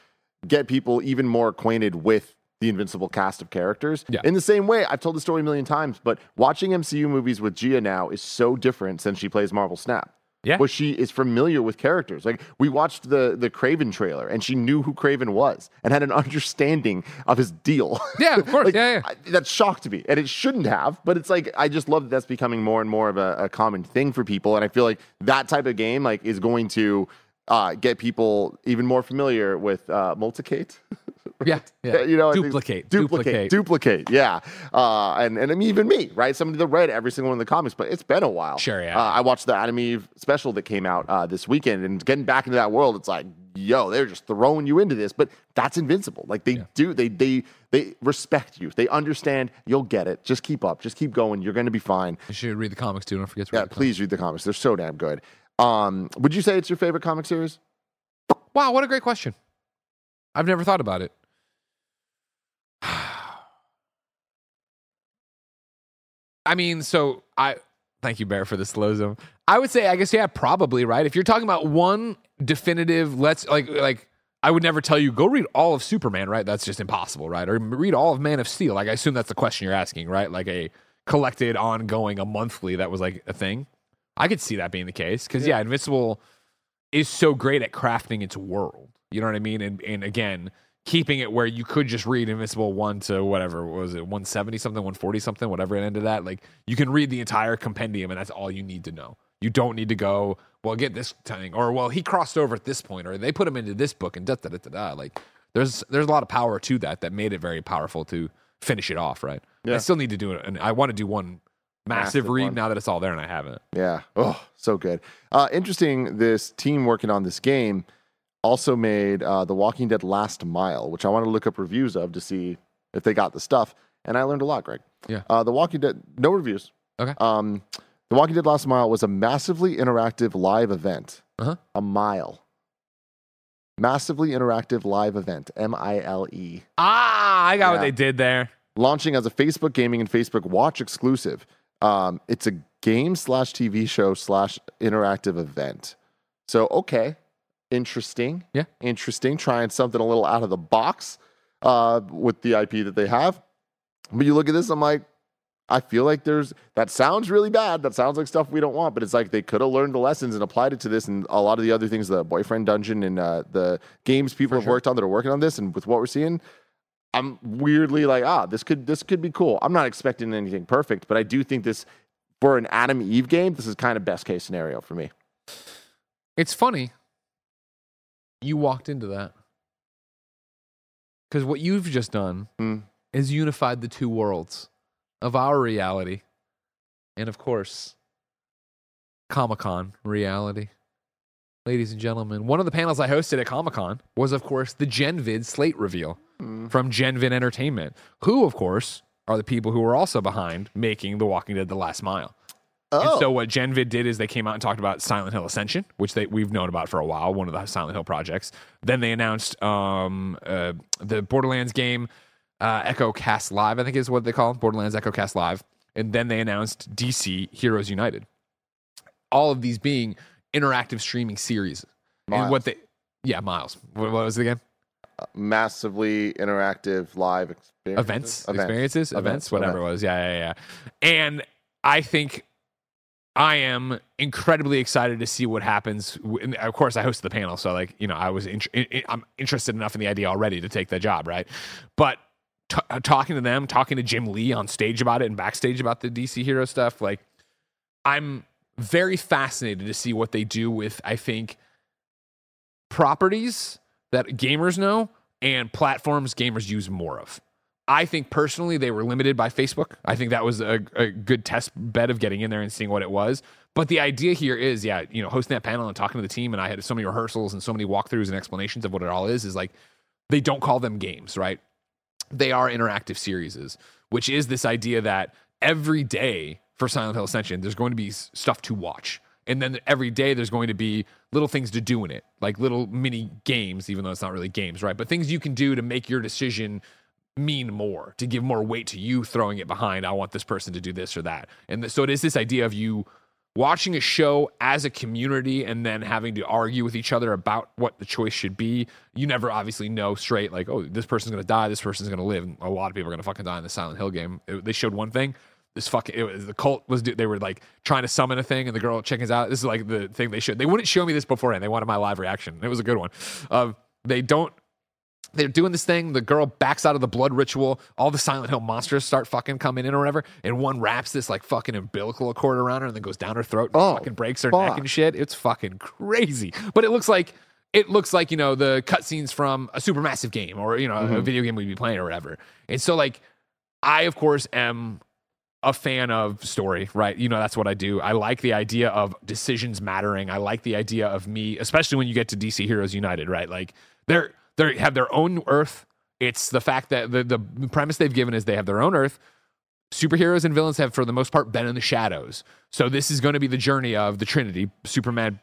get people even more acquainted with the Invincible cast of characters. Yeah. In the same way, I've told the story a million times, but watching MCU movies with Gia now is so different since she plays Marvel Snap. Yeah. Where she is familiar with characters. Like we watched the the Kraven trailer and she knew who Kraven was and had an understanding of his deal. Yeah, of course. Like, Yeah, yeah. I- that shocked me. And it shouldn't have, but it's like I just love that that's becoming more and more of a, a common thing for people. And I feel like that type of game like is going to uh, get people even more familiar with uh, multicate. Yeah, yeah. you know, think- duplicate, duplicate, duplicate. Yeah, uh, and and I mean, even me, right? Somebody that read every single one of the comics, but it's been a while. Sure, yeah. Uh, I watched the Atom Eve special that came out uh, this weekend, and getting back into that world, it's like, yo, they're just throwing you into this, but that's invincible. Like they do, they they they respect you. They understand. You'll get it. Just keep up. Just keep going. You're going to be fine. You should read the comics too. Don't forget to read Yeah, please read the comics. They're so damn good. Um, would you say it's your favorite comic series? Wow, what a great question. I've never thought about it. I mean, so I thank you, Bear, for the slow zone. I would say, I guess, yeah, probably right. If you're talking about one definitive, let's like like I would never tell you go read all of Superman, right? That's just impossible, right? Or read all of Man of Steel. Like I assume that's the question you're asking, right? Like a collected, ongoing, a monthly that was like a thing. I could see that being the case because yeah, Invincible is so great at crafting its world. You know what I mean? And and again, keeping it where you could just read Invincible one to whatever what was it, one seventy something, one forty something, whatever it ended at. Like you can read the entire compendium, and that's all you need to know. You don't need to go, well, get this thing, or well, he crossed over at this point, or they put him into this book, and da da da da da. Like there's there's a lot of power to that that made it very powerful to finish it off. Right? Yeah. I still need to do it, and I want to do one massive, Massive read one. now that it's all there, and I haven't. Yeah. Oh, so good. Uh, interesting. This team working on this game also made uh, The Walking Dead Last Mile, which I want to look up reviews of to see if they got the stuff. And I learned a lot, Greg. Yeah. Uh, the Walking Dead, no reviews. Okay. Um, the Walking Dead Last Mile was a massively interactive live event. Uh-huh. A mile. Massively interactive live event. M I L E. Ah, I got what they did there. launching as a Facebook gaming and Facebook Watch exclusive. Um, it's a game slash TV show slash interactive event. So okay, interesting. Yeah. interesting. Trying something a little out of the box uh, with the IP that they have. But you look at this, I'm like, I feel like there's that sounds really bad. That sounds like stuff we don't want. But it's like they could have learned the lessons and applied it to this and a lot of the other things, the boyfriend dungeon and uh, the games people have worked on that are working on this. And with what we're seeing, I'm weirdly like, ah, this could this could be cool. I'm not expecting anything perfect, but I do think this for an Atom Eve game, this is kind of best case scenario for me. It's funny. You walked into that. Because what you've just done Hmm. is unified the two worlds of our reality and, of course, Comic Con reality. Ladies and gentlemen, one of the panels I hosted at Comic Con was, of course, the GenVid slate reveal from GenVid Entertainment, who, of course, are the people who are also behind making The Walking Dead The Last Mile. And Oh, so what GenVid did is they came out and talked about Silent Hill Ascension, which they we've known about for a while, one of the Silent Hill projects. Then they announced um, uh, the Borderlands game, uh, Echo Cast Live, I think is what they call it, Borderlands Echo Cast Live. And then they announced DC Heroes United. All of these being interactive streaming series. And what they, yeah, Miles. What, what was it again? Massively interactive live experience. events, experiences, events, Events, whatever it was. Yeah, yeah, yeah. And I think I am incredibly excited to see what happens. And Of course, I hosted the panel, so like you know, I was int- I- I'm interested enough in the idea already to take the job, right? But t- uh, talking to them, talking to Jim Lee on stage about it and backstage about the DC hero stuff, like I'm very fascinated to see what they do with. I think properties that gamers know and platforms gamers use more of. I think personally they were limited by Facebook. I think that was a, a good test bed of getting in there and seeing what it was. But the idea here is, yeah, you know, hosting that panel and talking to the team, and I had so many rehearsals and so many walkthroughs and explanations of what it all is, is like they don't call them games, right? They are interactive series, which is this idea that every day for Silent Hill Ascension, there's going to be stuff to watch. And then every day there's going to be little things to do in it, like little mini games, even though it's not really games, right? But things you can do to make your decision mean more, to give more weight to you throwing it behind. I want this person to do this or that. And so it is this idea of you watching a show as a community and then having to argue with each other about what the choice should be. You never obviously know straight, like, oh, this person's going to die, this person's going to live. And a lot of people are going to fucking die in the Silent Hill game. It, they showed one thing. This fucking it was, the cult was they were like trying to summon a thing and the girl chickens out. This is like the thing they should. They wouldn't show me this beforehand. They wanted my live reaction. It was a good one. Uh, they don't they're doing this thing. The girl backs out of the blood ritual. All the Silent Hill monsters start fucking coming in or whatever. And one wraps this like fucking umbilical cord around her and then goes down her throat and Oh, fucking breaks her fuck. neck and shit. It's fucking crazy. But it looks like it looks like, you know, the cutscenes from a supermassive game or, you know, Mm-hmm. a video game we'd be playing or whatever. And so like I of course am a fan of story, right? You know, that's what I do. I like the idea of decisions mattering. I like the idea of me, especially when you get to DC Heroes United, right? Like they're they have their own Earth. It's the fact that the the premise they've given is they have their own Earth. Superheroes and villains have, for the most part, been in the shadows. So this is going to be the journey of the Trinity: Superman,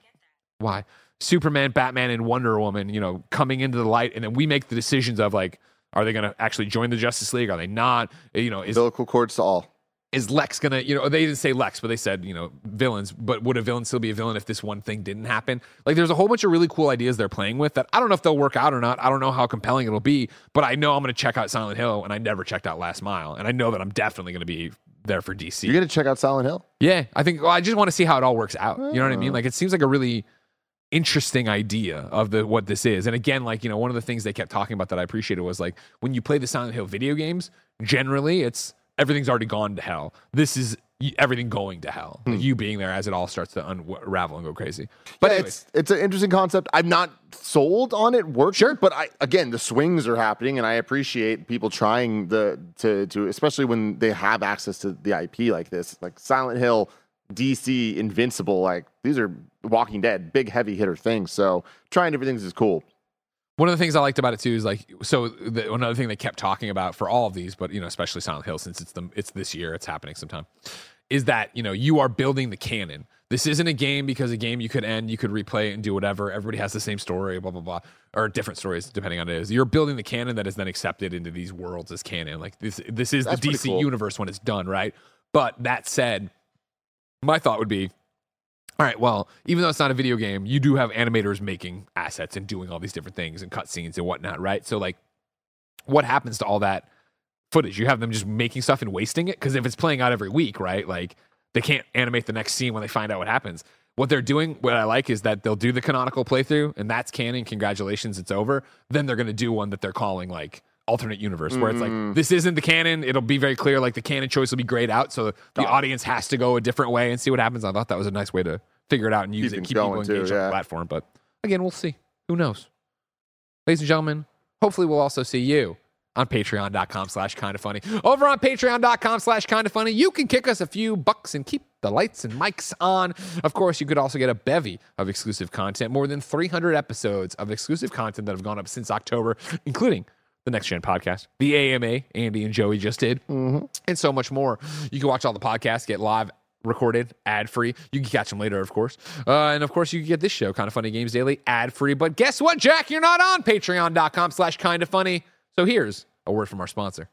why? Superman, Batman, and Wonder Woman. You know, coming into the light, and then we make the decisions of like, are they going to actually join the Justice League? Are they not? You know, is Umbilical cords to all. Is Lex gonna, you know, they didn't say Lex, but they said, you know, villains. But would a villain still be a villain if this one thing didn't happen? Like, there's a whole bunch of really cool ideas they're playing with that I don't know if they'll work out or not. I don't know how compelling it'll be, but I know I'm gonna check out Silent Hill, and I never checked out Last Mile, and I know that I'm definitely gonna be there for DC. You're gonna check out Silent Hill. Yeah, I think well, I just want to see how it all works out. You know what I mean? Uh. Like it seems like a really interesting idea of the what this is. And again, like, you know, one of the things they kept talking about that I appreciated was like when you play the Silent Hill video games, generally it's everything's already gone to hell. This is everything going to hell. Like, hmm. you being there as it all starts to unravel and go crazy. But anyways, it's it's an interesting concept. I'm not sold on it working, Sure. but I again the swings are happening, and I appreciate people trying the to to especially when they have access to the IP like this, like Silent Hill, DC, Invincible. Like these are Walking Dead, big heavy hitter things. So trying different things is cool. One of the things I liked about it too is like so the, another thing they kept talking about for all of these, but you know especially Silent Hill since it's the it's this year, it's happening sometime, is that you know you are building the canon. This isn't a game because a game you could end, you could replay it and do whatever. Everybody has the same story, blah blah blah, or different stories depending on it is. You're building the canon that is then accepted into these worlds as canon. Like this this is That's the DC cool. universe when it's done, right? But that said, my thought would be all right, well, even though it's not a video game, you do have animators making assets and doing all these different things and cutscenes and whatnot, right? So, like, what happens to all that footage? You have them just making stuff and wasting it? Because if it's playing out every week, right, like, they can't animate the next scene when they find out what happens. What they're doing, what I like, is that they'll do the canonical playthrough, and that's canon. Congratulations, it's over. Then they're going to do one that they're calling, like, alternate universe, where it's like, mm. this isn't the canon. It'll be very clear, like, the canon choice will be grayed out. So the audience has to go a different way and see what happens. I thought that was a nice way to figure it out and use Keep it, keep people going, too, engaged on yeah. the platform. But again, we'll see. Who knows? Ladies and gentlemen, hopefully we'll also see you on patreon.com slash kind of funny. Over on patreon.com slash kind of funny, you can kick us a few bucks and keep the lights and mics on. Of course, you could also get a bevy of exclusive content, more than 300 episodes of exclusive content that have gone up since October, including the Next Gen podcast, the AMA Andy and Joey just did, and so much more. You can watch all the podcasts, get live recorded, ad free. You can catch them later, of course. Uh, and of course, you can get this show, Kinda Funny Games Daily, ad free. But guess what, Jack? You're not on patreon.com slash kind of funny. So here's a word from our sponsor.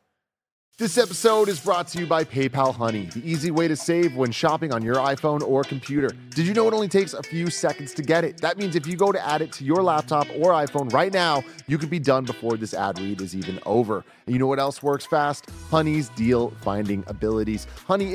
This episode is brought to you by PayPal Honey, the easy way to save when shopping on your iPhone or computer. Did you know it only takes a few seconds to get it? That means if you go to add it to your laptop or iPhone right now, you could be done before this ad read is even over. And you know what else works fast? Honey's deal finding abilities. Honey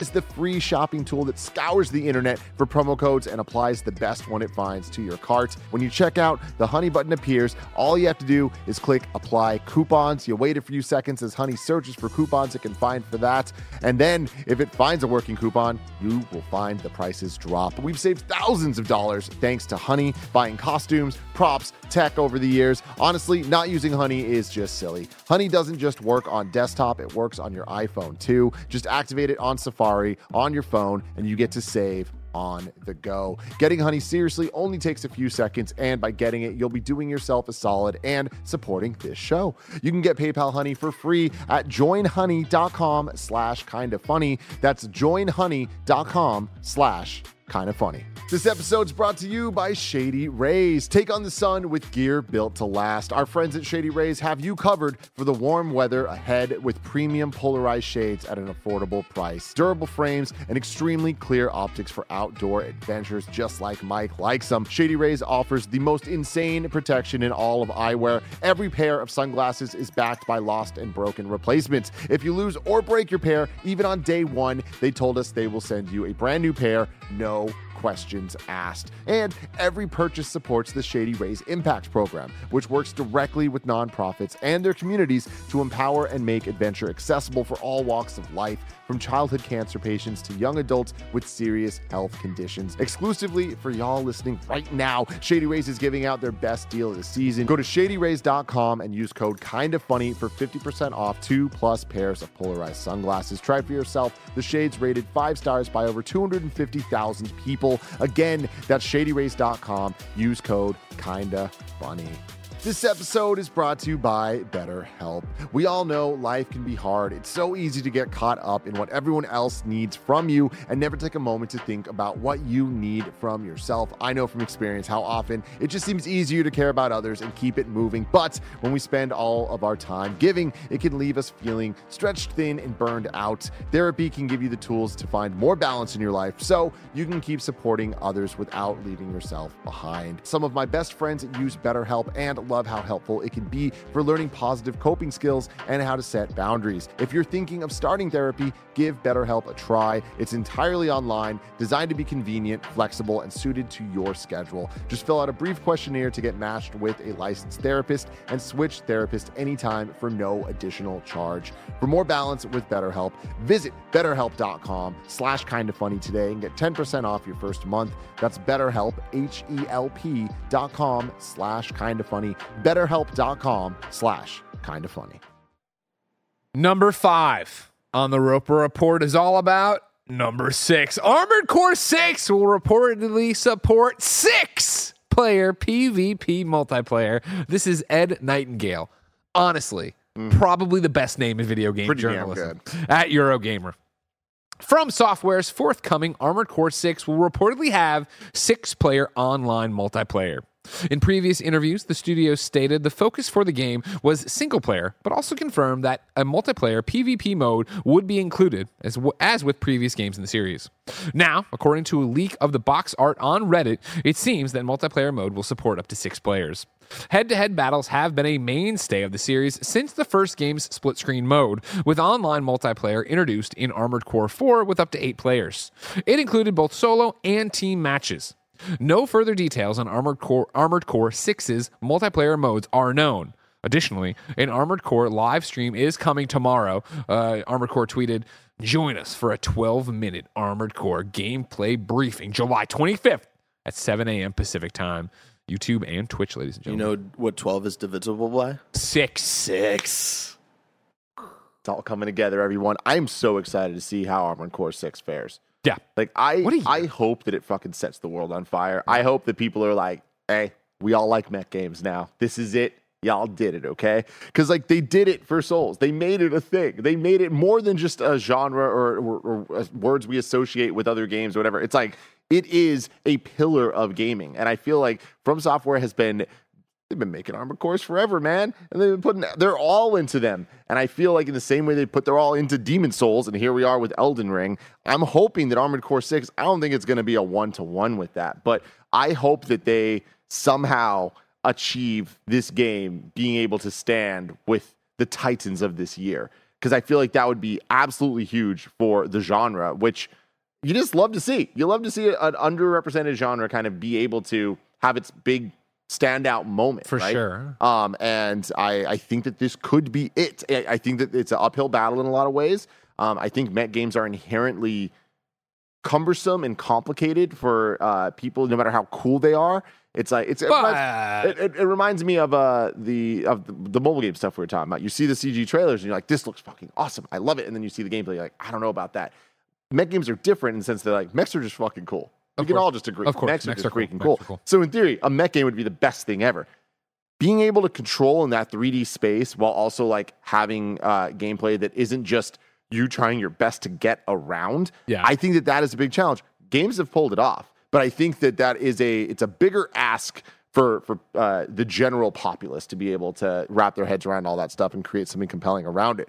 Is the free shopping tool that scours the internet for promo codes and applies the best one it finds to your cart. When you check out, the Honey button appears. All you have to do is click apply coupons. You wait a few seconds as Honey searches for coupons it can find for that. And then if it finds a working coupon, you will find the prices drop. We've saved thousands of dollars thanks to Honey buying costumes, props, tech over the years. Honestly, not using Honey is just silly. Honey doesn't just work on desktop, it works on your iPhone too. Just activate it on Safari on your phone and you get to save on the go. Getting Honey seriously only takes a few seconds, and by getting it, you'll be doing yourself a solid and supporting this show. You can get PayPal Honey for free at joinhoney.com slash kinda funny. That's joinhoney.com slash kinda funny. This episode's brought to you by Shady Rays. Take on the sun with gear built to last. Our friends at Shady Rays have you covered for the warm weather ahead with premium polarized shades at an affordable price. Durable frames and extremely clear optics for outdoor adventures, just like Mike likes them. Shady Rays offers the most insane protection in all of eyewear. Every pair of sunglasses is backed by lost and broken replacements. If you lose or break your pair, even on day one, they told us they will send you a brand new pair, no questions asked. And every purchase supports the Shady Rays Impact Program, which works directly with nonprofits and their communities to empower and make adventure accessible for all walks of life, from childhood cancer patients to young adults with serious health conditions. Exclusively for y'all listening right now, Shady Rays is giving out their best deal of the season. Go to shadyrays.com and use code kinda funny for 50% off two plus pairs of polarized sunglasses. Try for yourself the shades rated five stars by over 250,000 people. Again, that's shadyrays.com. Use code kinda funny. This episode is brought to you by BetterHelp. We all know life can be hard. It's so easy to get caught up in what everyone else needs from you and never take a moment to think about what you need from yourself. I know from experience how often it just seems easier to care about others and keep it moving. But when we spend all of our time giving, it can leave us feeling stretched thin and burned out. Therapy can give you the tools to find more balance in your life so you can keep supporting others without leaving yourself behind. Some of my best friends use BetterHelp and love how helpful it can be for learning positive coping skills and how to set boundaries. If you're thinking of starting therapy, give BetterHelp a try. It's entirely online, designed to be convenient, flexible, and suited to your schedule. Just fill out a brief questionnaire to get matched with a licensed therapist and switch therapist anytime for no additional charge. For more balance with BetterHelp, visit betterhelp.com slash kinda funny today and get 10% off your first month. That's BetterHelp, H-E-L-P dot com slash kinda funny betterhelp.com slash kinda funny. Number five on the Roper Report is all about number six. Armored Core 6 will reportedly support six player PvP multiplayer. This is Ed Nightingale. Honestly, hmm. probably the best name in video game Pretty journalism at Eurogamer. From Software's forthcoming Armored Core 6 will reportedly have six player online multiplayer. In previous interviews, the studio stated the focus for the game was single player, but also confirmed that a multiplayer PvP mode would be included, as, w- as with previous games in the series. Now, according to a leak of the box art on Reddit, it seems that multiplayer mode will support up to six players. Head to head battles have been a mainstay of the series since the first game's split screen mode, with online multiplayer introduced in Armored Core 4 with up to eight players. It included both solo and team matches. No further details on Armored Core, Armored Core 6's multiplayer modes are known. Additionally, an Armored Core live stream is coming tomorrow. Uh, Armored Core tweeted, Join us for a 12 minute Armored Core gameplay briefing July 25th at 7 a.m. Pacific time. YouTube and Twitch, ladies and gentlemen. You know what 12 is divisible by? six. Six. It's all coming together, everyone. I'm so excited to see how Armored Core 6 fares. Yeah. Like I. I hope that it fucking sets the world on fire. I hope that people are like, hey, we all like mech games now. This is it. Y'all did it, okay? Because like they did it for Souls. They made it a thing. They made it more than just a genre or, or, or uh, words we associate with other games or whatever. It's like it is a pillar of gaming, and I feel like From Software has been they've been making armored cores forever, man. And they've been putting they're all into them. And I feel like in the same way they put they're all into Demon Souls, and here we are with Elden Ring. I'm hoping that Armored Core 6, I don't think it's gonna be a one to one with that, but I hope that they somehow achieve this game being able to stand with the titans of this year. because I feel like that would be absolutely huge for the genre, which you just love to see. You love to see an underrepresented genre kind of be able to have its big standout moment For right? sure. Um, and I, I think that this could be it. I, I think that it's an uphill battle in a lot of ways. Um, I think Mech games are inherently cumbersome and complicated for uh, people, no matter how cool they are. It's like it's it reminds, it, it, it reminds me of uh the of the, the mobile game stuff we were talking about. You see the CG trailers and you're like, this looks fucking awesome. I love it. And then you see the gameplay, you're like, I don't know about that. Mech games are different in the sense that like mechs are just fucking cool. We Of can course. all just agree. Of course, mechs are mechs are freaking cool. cool. So in theory, a mech game would be the best thing ever. Being able to control in that 3D space while also like having uh, gameplay that isn't just you trying your best to get around. Yeah. I think that that is a big challenge. Games have pulled it off, but I think that that is a it's a bigger ask for for uh, the general populace to be able to wrap their heads around all that stuff and create something compelling around it.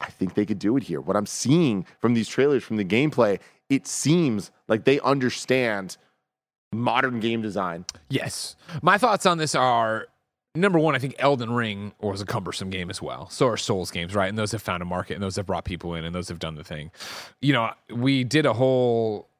I think they could do it here. What I'm seeing from these trailers, from the gameplay, it seems like they understand modern game design. Yes. My thoughts on this are number one, I think Elden Ring was a cumbersome game as well. So are Souls games, right? And those have found a market and those have brought people in and those have done the thing. You know, we did a whole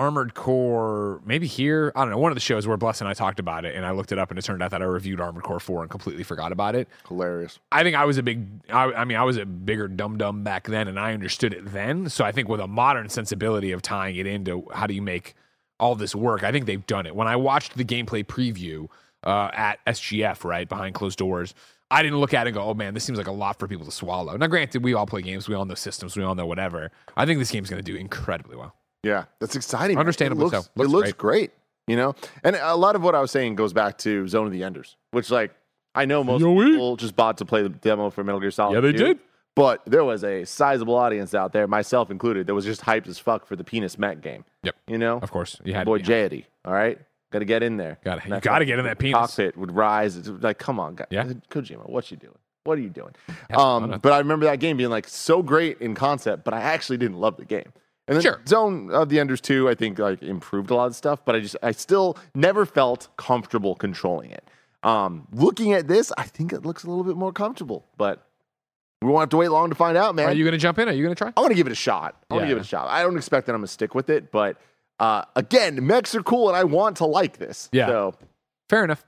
Armored Core, maybe here, I don't know, one of the shows where Bless and I talked about it and I looked it up and it turned out that I reviewed Armored Core 4 and completely forgot about it. Hilarious. I think I was a big, I, I mean, I was a bigger dum dum back then, and I understood it then. So I think with a modern sensibility of tying it into how do you make all this work, I think they've done it. When I watched the gameplay preview uh, at SGF, right behind closed doors, I didn't look at it and go, "Oh man, this seems like a lot for people to swallow." Now, granted, we all play games, we all know systems, we all know whatever. I think this game's going to do incredibly well. Yeah, that's exciting. Understandably it looks, so. Looks it looks great. great. You know, and a lot of what I was saying goes back to Zone of the Enders, which like I know most Yo-wee. people just bought to play the demo for Metal Gear Solid. Yeah, they 2, did. But there was a sizable audience out there, myself included, that was just hyped as fuck for the penis mech game. Yep, You know, of course, you had boy. Jehuty. All right, got to get in there. Gotta- you gotta get in that penis. Cockpit would rise. It's like, come on, guys. Yeah. Kojima, what you doing? What are you doing? Um, but I remember that game being like so great in concept, but I actually didn't love the game. And then Sure. Zone of the Enders 2, I think like improved a lot of stuff, but I just I still never felt comfortable controlling it. Um, looking at this, I think it looks a little bit more comfortable, but we won't have to wait long to find out, man. Are you going to jump in? Are you going to try? I'm going to give it a shot. I'm going to give it a shot. I don't expect that I'm gonna stick with it, but uh, again, mechs are cool, and I want to like this. Yeah. So Fair enough.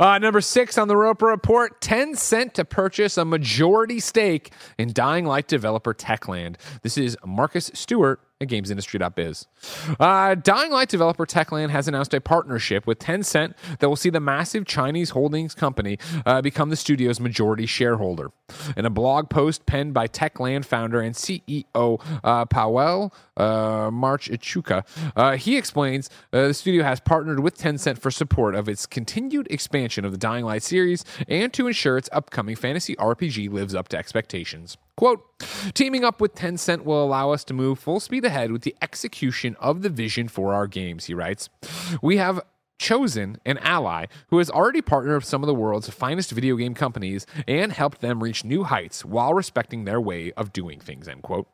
Uh, number six on the Roper Report Tencent to purchase a majority stake in Dying Light developer Techland. This is Marcus Stewart at GamesIndustry.biz. Uh, Dying Light developer Techland has announced a partnership with Tencent that will see the massive Chinese holdings company uh, become the studio's majority shareholder. In a blog post penned by Techland founder and CEO uh, Powell uh, Marchewka, uh, he explains uh, the studio has partnered with Tencent for support of its continued expansion of the Dying Light series and to ensure its upcoming fantasy RPG lives up to expectations. Quote, teaming up with Tencent will allow us to move full speed ahead with the execution of the vision for our games, he writes. We have chosen an ally who has already partnered with some of the world's finest video game companies and helped them reach new heights while respecting their way of doing things, end quote.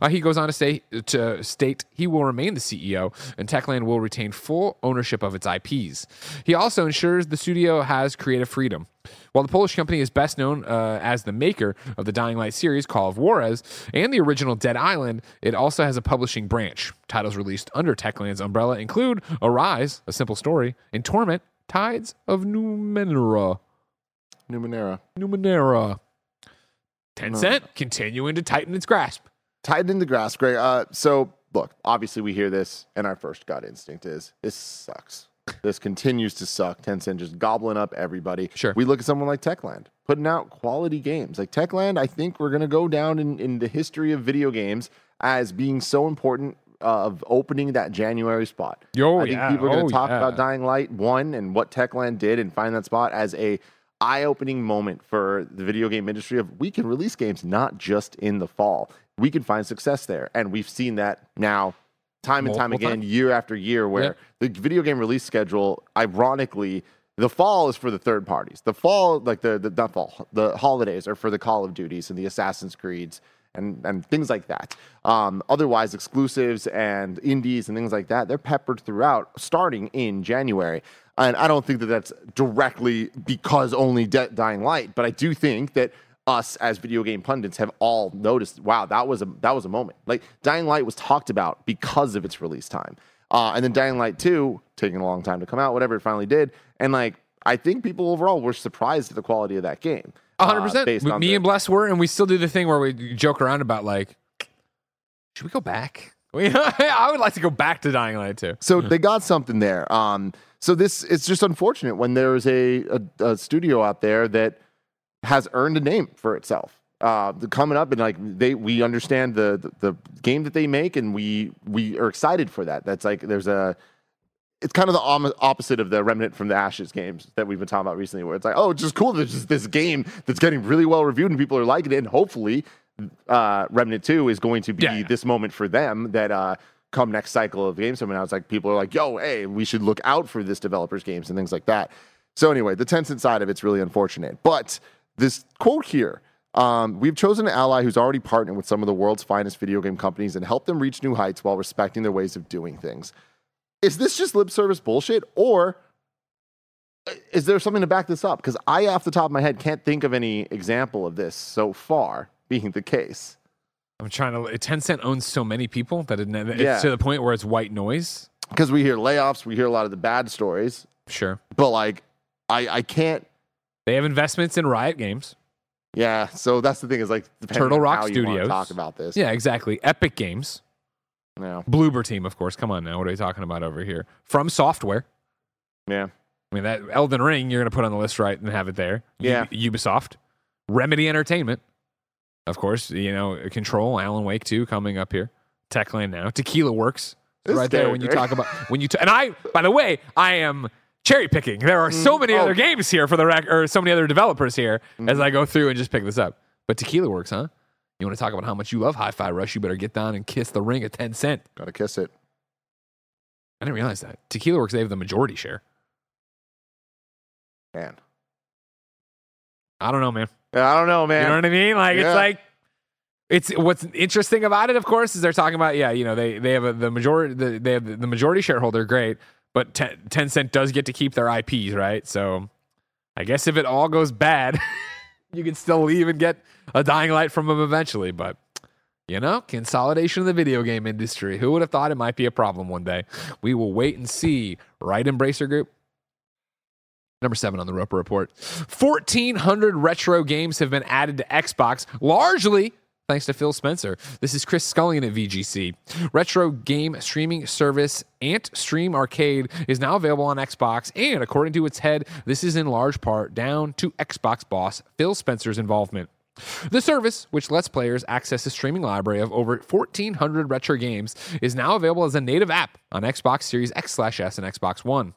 Uh, he goes on to say to state he will remain the CEO and Techland will retain full ownership of its IPs. He also ensures the studio has creative freedom. While the Polish company is best known uh, as the maker of the Dying Light series Call of Juarez and the original Dead Island, it also has a publishing branch. Titles released under Techland's umbrella include Arise, A Simple Story, and Torment, Tides of Numenera. Numenera. Numenera. Tencent continuing to tighten its grasp. in the grasp, Great. Uh, so look, obviously we hear this, and our first gut instinct is this sucks. This continues to suck. Tencent just gobbling up everybody. Sure. We look at someone like Techland putting out quality games. Like Techland, I think we're gonna go down in, in the history of video games as being so important uh, of opening that January spot. Yo, I think yeah. people are gonna Oh, talk yeah. about Dying Light one and what Techland did and find that spot as a eye-opening moment for the video game industry of we can release games not just in the fall. We can find success there. And we've seen that now time and time again, times. year after year, where the video game release schedule, ironically, the fall is for the third parties. The fall, like the, the not fall, the holidays are for the Call of Duties and the Assassin's Creeds and, and things like that. Um, otherwise, exclusives and indies and things like that, they're peppered throughout starting in January. And I don't think that that's directly because only De- Dying Light, but I do think that us as video game pundits have all noticed. Wow, that was a that was a moment. Like Dying Light was talked about because of its release time, uh, and then Dying Light Two taking a long time to come out. Whatever it finally did, and like I think people overall were surprised at the quality of that game. A hundred uh, percent. Me and Bless were, and we still do the thing where we joke around about like, should we go back? I would like to go back to Dying Light too. So they got something there. Um, so this it's just unfortunate when there's a, a, a studio out there that has earned a name for itself. Uh, coming up and like they we understand the, the the game that they make and we we are excited for that. That's like there's a it's kind of the om- opposite of the remnant from the ashes games that we've been talking about recently where it's like oh it's just cool there's just this game that's getting really well reviewed and people are liking it and hopefully uh, remnant 2 is going to be Yeah. this moment for them that uh, come next cycle of games coming out it's like people are like yo hey we should look out for this developers games and things like that so anyway the tencent side of it's really unfortunate but this quote here um, we've chosen an ally who's already partnered with some of the world's finest video game companies and helped them reach new heights while respecting their ways of doing things is this just lip service bullshit or is there something to back this up because i off the top of my head can't think of any example of this so far being the case I'm trying to. Tencent owns so many people that it, it's Yeah. to the point where it's white noise. because we hear layoffs we hear a lot of the bad stories Sure, but like i i can't they have investments in Riot Games. yeah so that's the thing is like Turtle Rock how you wanna Studios. talk about this Yeah, exactly. Epic Games, yeah Bloober Team, of course. Come on now, what are we talking about over here? From Software. yeah I mean, that Elden Ring, you're going to put on the list right and have it there. U- Yeah. Ubisoft, Remedy Entertainment, of course. You know, Control, Alan Wake 2 coming up here. Techland now. Tequila Works, This right there. When you talk about when you t- and I, by the way, I am cherry picking. There are so many oh. other games here for the rec- or so many other developers here Mm-hmm. as I go through and just pick this up. But Tequila Works, huh? You want to talk about how much you love Hi-Fi Rush? You better get down and kiss the ring at Tencent. gotta kiss it I didn't realize that Tequila Works they have the majority share. man I don't know, man. i don't know man You know what I mean? Like Yeah. it's like it's what's interesting about it, of course, is they're talking about yeah, you know, they they have a, the majority the, they have the majority shareholder, great, but Ten, Tencent does get to keep their IPs, right? So I guess if it all goes bad, you can still leave and get a dying light from them eventually, but. You know, consolidation of the video game industry. Who would have thought it might be a problem one day? We will wait and see. Right, Embracer Group? Number seven on the Roper Report. 1,400 retro games have been added to Xbox, largely thanks to Phil Spencer. This is Chris Scullion at VGC. Retro game streaming service Antstream Arcade is now available on Xbox, and according to its head, this is in large part down to Xbox boss Phil Spencer's involvement. The service, which lets players access a streaming library of over 1,400 retro games, is now available as a native app on Xbox Series X S and Xbox One.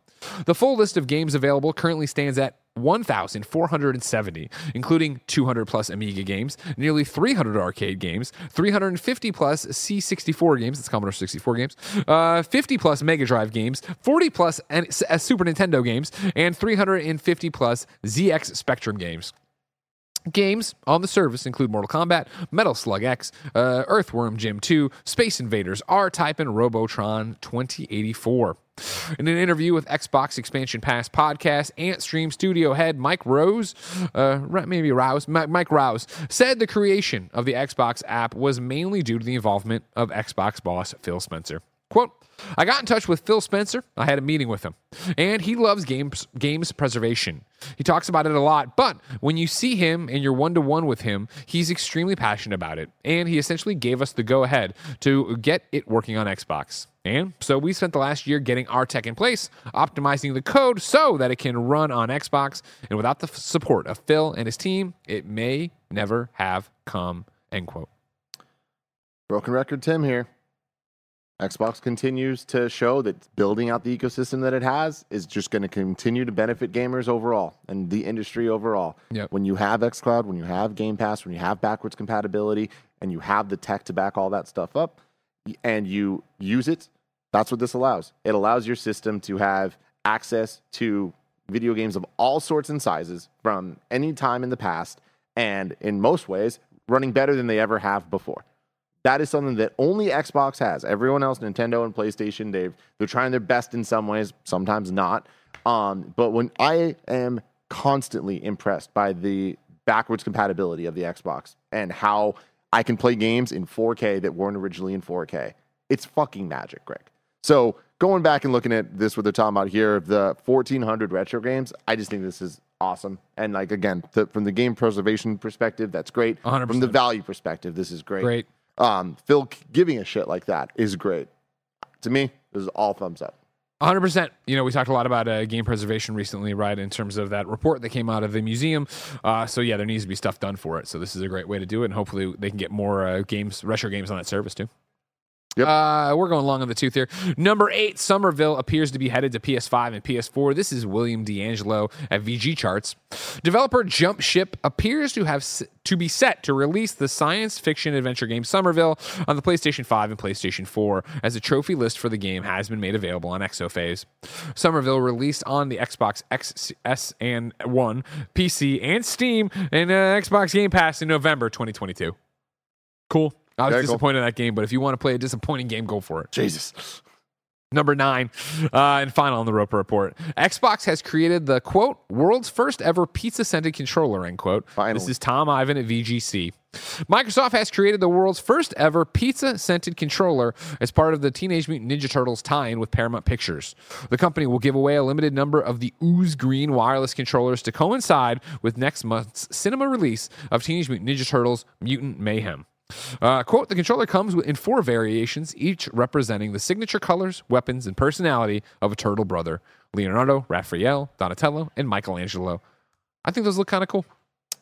The full list of games available currently stands at 1,470, including 200 plus Amiga games, nearly 300 arcade games, 350 plus C64 games, that's Commodore 64 games, uh, 50 plus Mega Drive games, 40 plus N- uh, Super Nintendo games, and 350 plus ZX Spectrum games. Games on the service include Mortal Kombat, Metal Slug X, uh, Earthworm Jim 2, Space Invaders, R Type, and Robotron 2084. In an interview with Xbox Expansion Pass podcast, Antstream Studio head Mike Rose, uh, maybe Rouse, Mike Rouse, said the creation of the Xbox app was mainly due to the involvement of Xbox boss Phil Spencer. Quote, I got in touch with Phil Spencer. I had a meeting with him, and he loves games games preservation. He talks about it a lot, but when you see him and you're one to one with him, he's extremely passionate about it, and he essentially gave us the go ahead to get it working on Xbox. And so we spent the last year getting our tech in place, optimizing the code so that it can run on Xbox. And without the support of Phil and his team, it may never have come. End quote. Broken record Tim here. Xbox continues to show that building out the ecosystem that it has is just going to continue to benefit gamers overall and the industry overall. Yep. When you have xCloud, when you have Game Pass, when you have backwards compatibility, and you have the tech to back all that stuff up, and you use it, that's what this allows. It allows your system to have access to video games of all sorts and sizes from any time in the past, and in most ways, running better than they ever have before that is something that only Xbox has. Everyone else, Nintendo and PlayStation, they've they're trying their best in some ways, sometimes not. Um, but when I am constantly impressed by the backwards compatibility of the Xbox and how I can play games in 4K that weren't originally in 4K. It's fucking magic, Greg. So going back and looking at this, what they're talking about here, the 1400 retro games, I just think this is awesome. And like again, the, from the game preservation perspective, that's great. 100%. From the value perspective, this is great. Great. Um, Phil giving a shit like that is great. To me, this is all thumbs up. 100%. You know, we talked a lot about uh, game preservation recently, right, in terms of that report that came out of the museum. Uh, so, yeah, there needs to be stuff done for it. So, this is a great way to do it. And hopefully, they can get more uh, games, retro games on that service, too. Yep. Uh, we're going long on the tooth here. Number eight, Somerville appears to be headed to PS5 and PS4. This is William D'Angelo at VG Charts. Developer Jumpship appears to have s- to be set to release the science fiction adventure game Somerville on the PlayStation 5 and PlayStation 4, as a trophy list for the game has been made available on Exophase. Somerville released on the Xbox XS and One, PC, and Steam, and uh, Xbox Game Pass in November 2022. Cool. I was cool. disappointed in that game, but if you want to play a disappointing game, go for it. Jesus. Number nine, uh, and final on the Roper report. Xbox has created the quote world's first ever pizza scented controller. End quote. Finally. This is Tom Ivan at VGC. Microsoft has created the world's first ever pizza scented controller as part of the Teenage Mutant Ninja Turtles tie-in with Paramount Pictures. The company will give away a limited number of the Ooze Green wireless controllers to coincide with next month's cinema release of Teenage Mutant Ninja Turtles: Mutant Mayhem. Uh, quote, the controller comes in four variations, each representing the signature colors, weapons, and personality of a turtle brother Leonardo, Raphael, Donatello, and Michelangelo. I think those look kind of cool.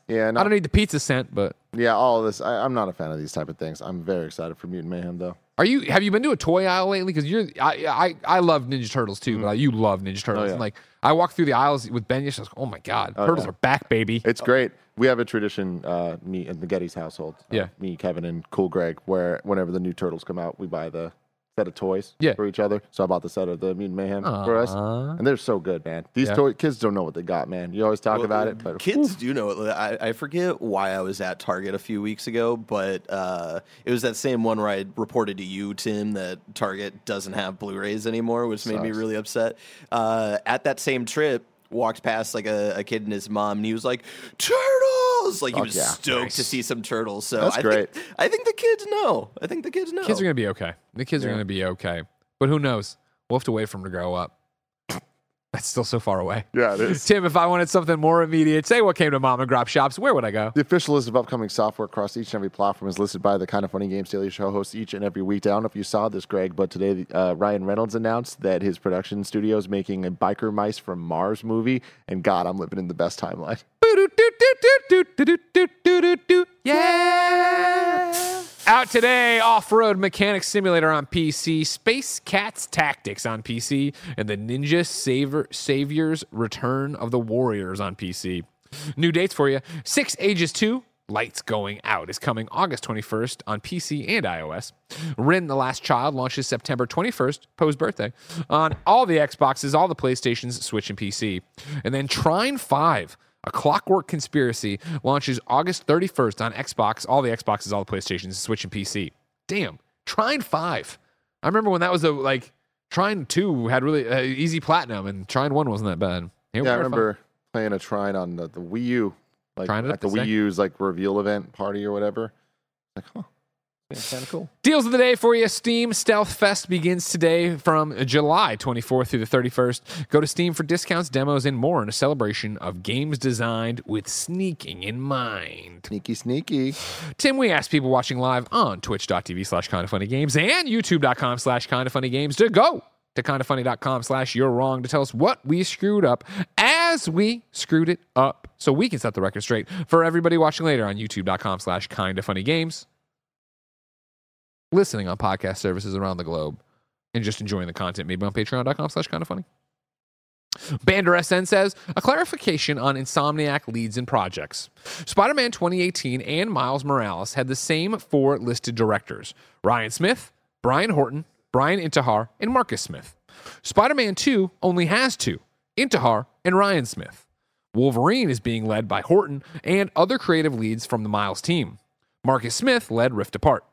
Yeah, no, I don't need the pizza scent, but yeah, all of this. I, I'm not a fan of these type of things. I'm very excited for Mutant Mayhem, though. are you? Have you been to a toy aisle lately? Because you're, I, I, I love Ninja Turtles too, but you love Ninja Turtles. Oh, yeah. And like, I walk through the aisles with Ben. I was like, oh my god, Oh, turtles yeah. are back, baby. It's great. We have a tradition, uh, me and the Gettys household. uh, Yeah. Me, Kevin, and Cool Greg, where whenever the new turtles come out, we buy the set of toys Yeah. for each other. So I bought the set of the Mutant Mayhem for us, and they're so good, man. These Yeah. toy kids don't know what they got, man. You always talk Well, about it, but kids do know it. I, I forget why I was at Target a few weeks ago, but uh, it was that same one where I reported to you, Tim, that Target doesn't have Blu-rays anymore, which made me really upset. Uh, at that same trip, walked past like a, a kid and his mom, and he was like, "Turtles!" Like he Fuck was yeah. stoked Nice. to see some turtles. So That's I great. Think, I think the kids know. I think the kids know. Kids are gonna be okay. The kids are gonna be okay. But who knows? We'll have to wait for them to grow up. That's still so far away. yeah, it is. Tim, if I wanted something more immediate, say what came to mom and grop shops, where would I go? The official list of upcoming software across each and every platform is listed by the Kinda Funny Games Daily Show hosts each and every week. I don't know if you saw this, Greg, but today uh, Ryan Reynolds announced that his production studio is making a Biker Mice from Mars movie. And God, I'm living in the best timeline. Yeah. Out today, Off Road Mechanic Simulator on PC, Space Cats Tactics on PC, and the Ninja Saver, Saviors Return of the Warriors on PC. New dates for you Six Ages 2, Lights Going Out, is coming August 21st on PC and iOS. Rin the Last Child launches September 21st, Poe's birthday, on all the Xboxes, all the PlayStations, Switch, and PC. And then Trine 5. A Clockwork Conspiracy launches August 31st on Xbox, all the Xboxes, all the PlayStations, Switch, and PC. Damn, Trine 5. I remember when that was a, like, Trine 2 had really uh, easy platinum, and Trine 1 wasn't that bad. Here Yeah, I remember playing a Trine on the, the Wii U, like at the to Wii? U's like reveal event party or whatever. Like, huh, kind of cool. Deals of the day for you. Steam Stealth Fest begins today from July 24th through the 31st. Go to Steam for discounts, demos, and more in a celebration of games designed with sneaking in mind. Sneaky, sneaky. Tim, we asked people watching live on twitch.tv slash kind of funny games and youtube.com slash kind of funny games to go to kindafunny.com slash you're wrong to tell us what we screwed up as we screwed it up so we can set the record straight for everybody watching later on youtube.com slash kind of funny games listening on podcast services around the globe and just enjoying the content maybe on patreon.com slash kind of funny Bander SN says a clarification on Insomniac leads and projects. Spider Man 2018 and Miles Morales had the same four listed directors Ryan Smith, Brian Horton, Brian Intihar, and Marcus Smith. Spider Man 2 only has two Intihar and Ryan Smith. Wolverine is being led by Horton and other creative leads from the Miles team. Marcus Smith led Rift Apart.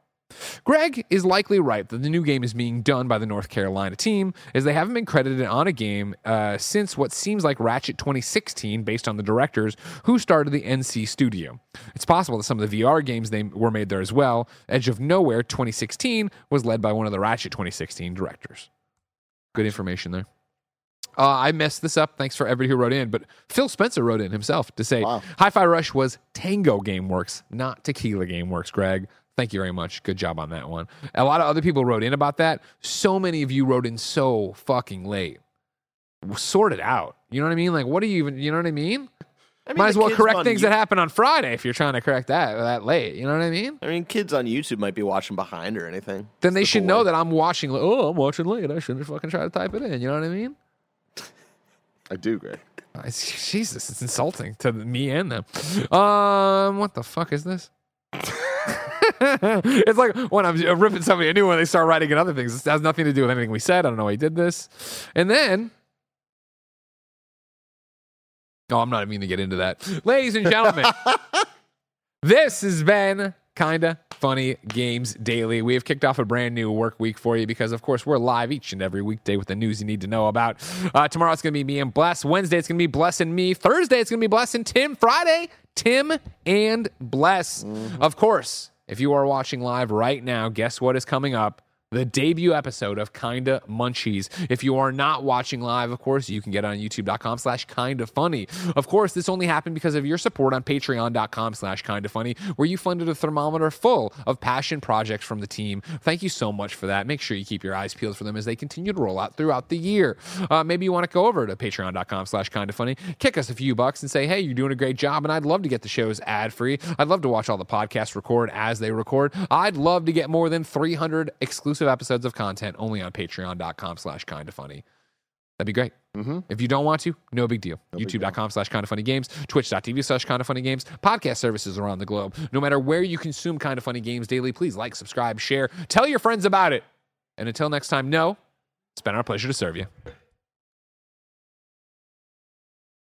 Greg is likely right that the new game is being done by the North Carolina team, as they haven't been credited on a game uh, since what seems like Ratchet 2016, based on the directors who started the NC studio. It's possible that some of the VR games they were made there as well. Edge of Nowhere 2016 was led by one of the Ratchet 2016 directors. Good information there. Uh, I messed this up. Thanks for everybody who wrote in. But Phil Spencer wrote in himself to say Wow. Hi Fi Rush was Tango Gameworks, not Tequila Gameworks, Greg. Thank you very much. Good job on that one. A lot of other people wrote in about that. So many of you wrote in so fucking late. Sort it out. You know what I mean? Like, what do you even, you know what I mean? I mean, Might as well correct on things that happen on Friday if you're trying to correct that that late. You know what I mean? I mean, kids on YouTube might be watching behind or anything. Then they the should know that I'm watching. Oh, I'm watching late. I shouldn't fucking try to type it in. You know what I mean? I do, Greg. It's- Jesus, it's insulting to me and them. Um, what the fuck is this? it's like when I'm ripping somebody a new one, they start writing in other things. This has nothing to do with anything we said. I don't know why he did this. And then, oh, I'm not even going to get into that. Ladies and gentlemen, this has been kinda funny games daily. We have kicked off a brand new work week for you because, of course, we're live each and every weekday with the news you need to know about. Uh, tomorrow it's going to be me and Bless. Wednesday it's going to be Bless and me. Thursday it's going to be Bless and Tim. Friday, Tim and Bless. Of course, if you are watching live right now, guess what is coming up? The debut episode of Kinda Munchies. If you are not watching live, of course, you can get on youtube.com slash kinda funny. Of course, this only happened because of your support on patreon.com slash kinda funny, where you funded a thermometer full of passion projects from the team. Thank you so much for that. Make sure you keep your eyes peeled for them as they continue to roll out throughout the year. Uh, maybe you want to go over to patreon.com slash kinda funny, kick us a few bucks and say, hey, you're doing a great job, and I'd love to get the shows ad free. I'd love to watch all the podcasts record as they record. I'd love to get more than 300 exclusive episodes of content only on patreon.com slash kinda funny. That'd be great. Mhm. If you don't want to, no big deal. big YouTube.com slash kind of funny games, twitch.tv slash kind of funny games, podcast services around the globe. No matter where you consume kinda funny games daily, please like, subscribe, share, tell your friends about it. And until next time, no, it's been our pleasure to serve you.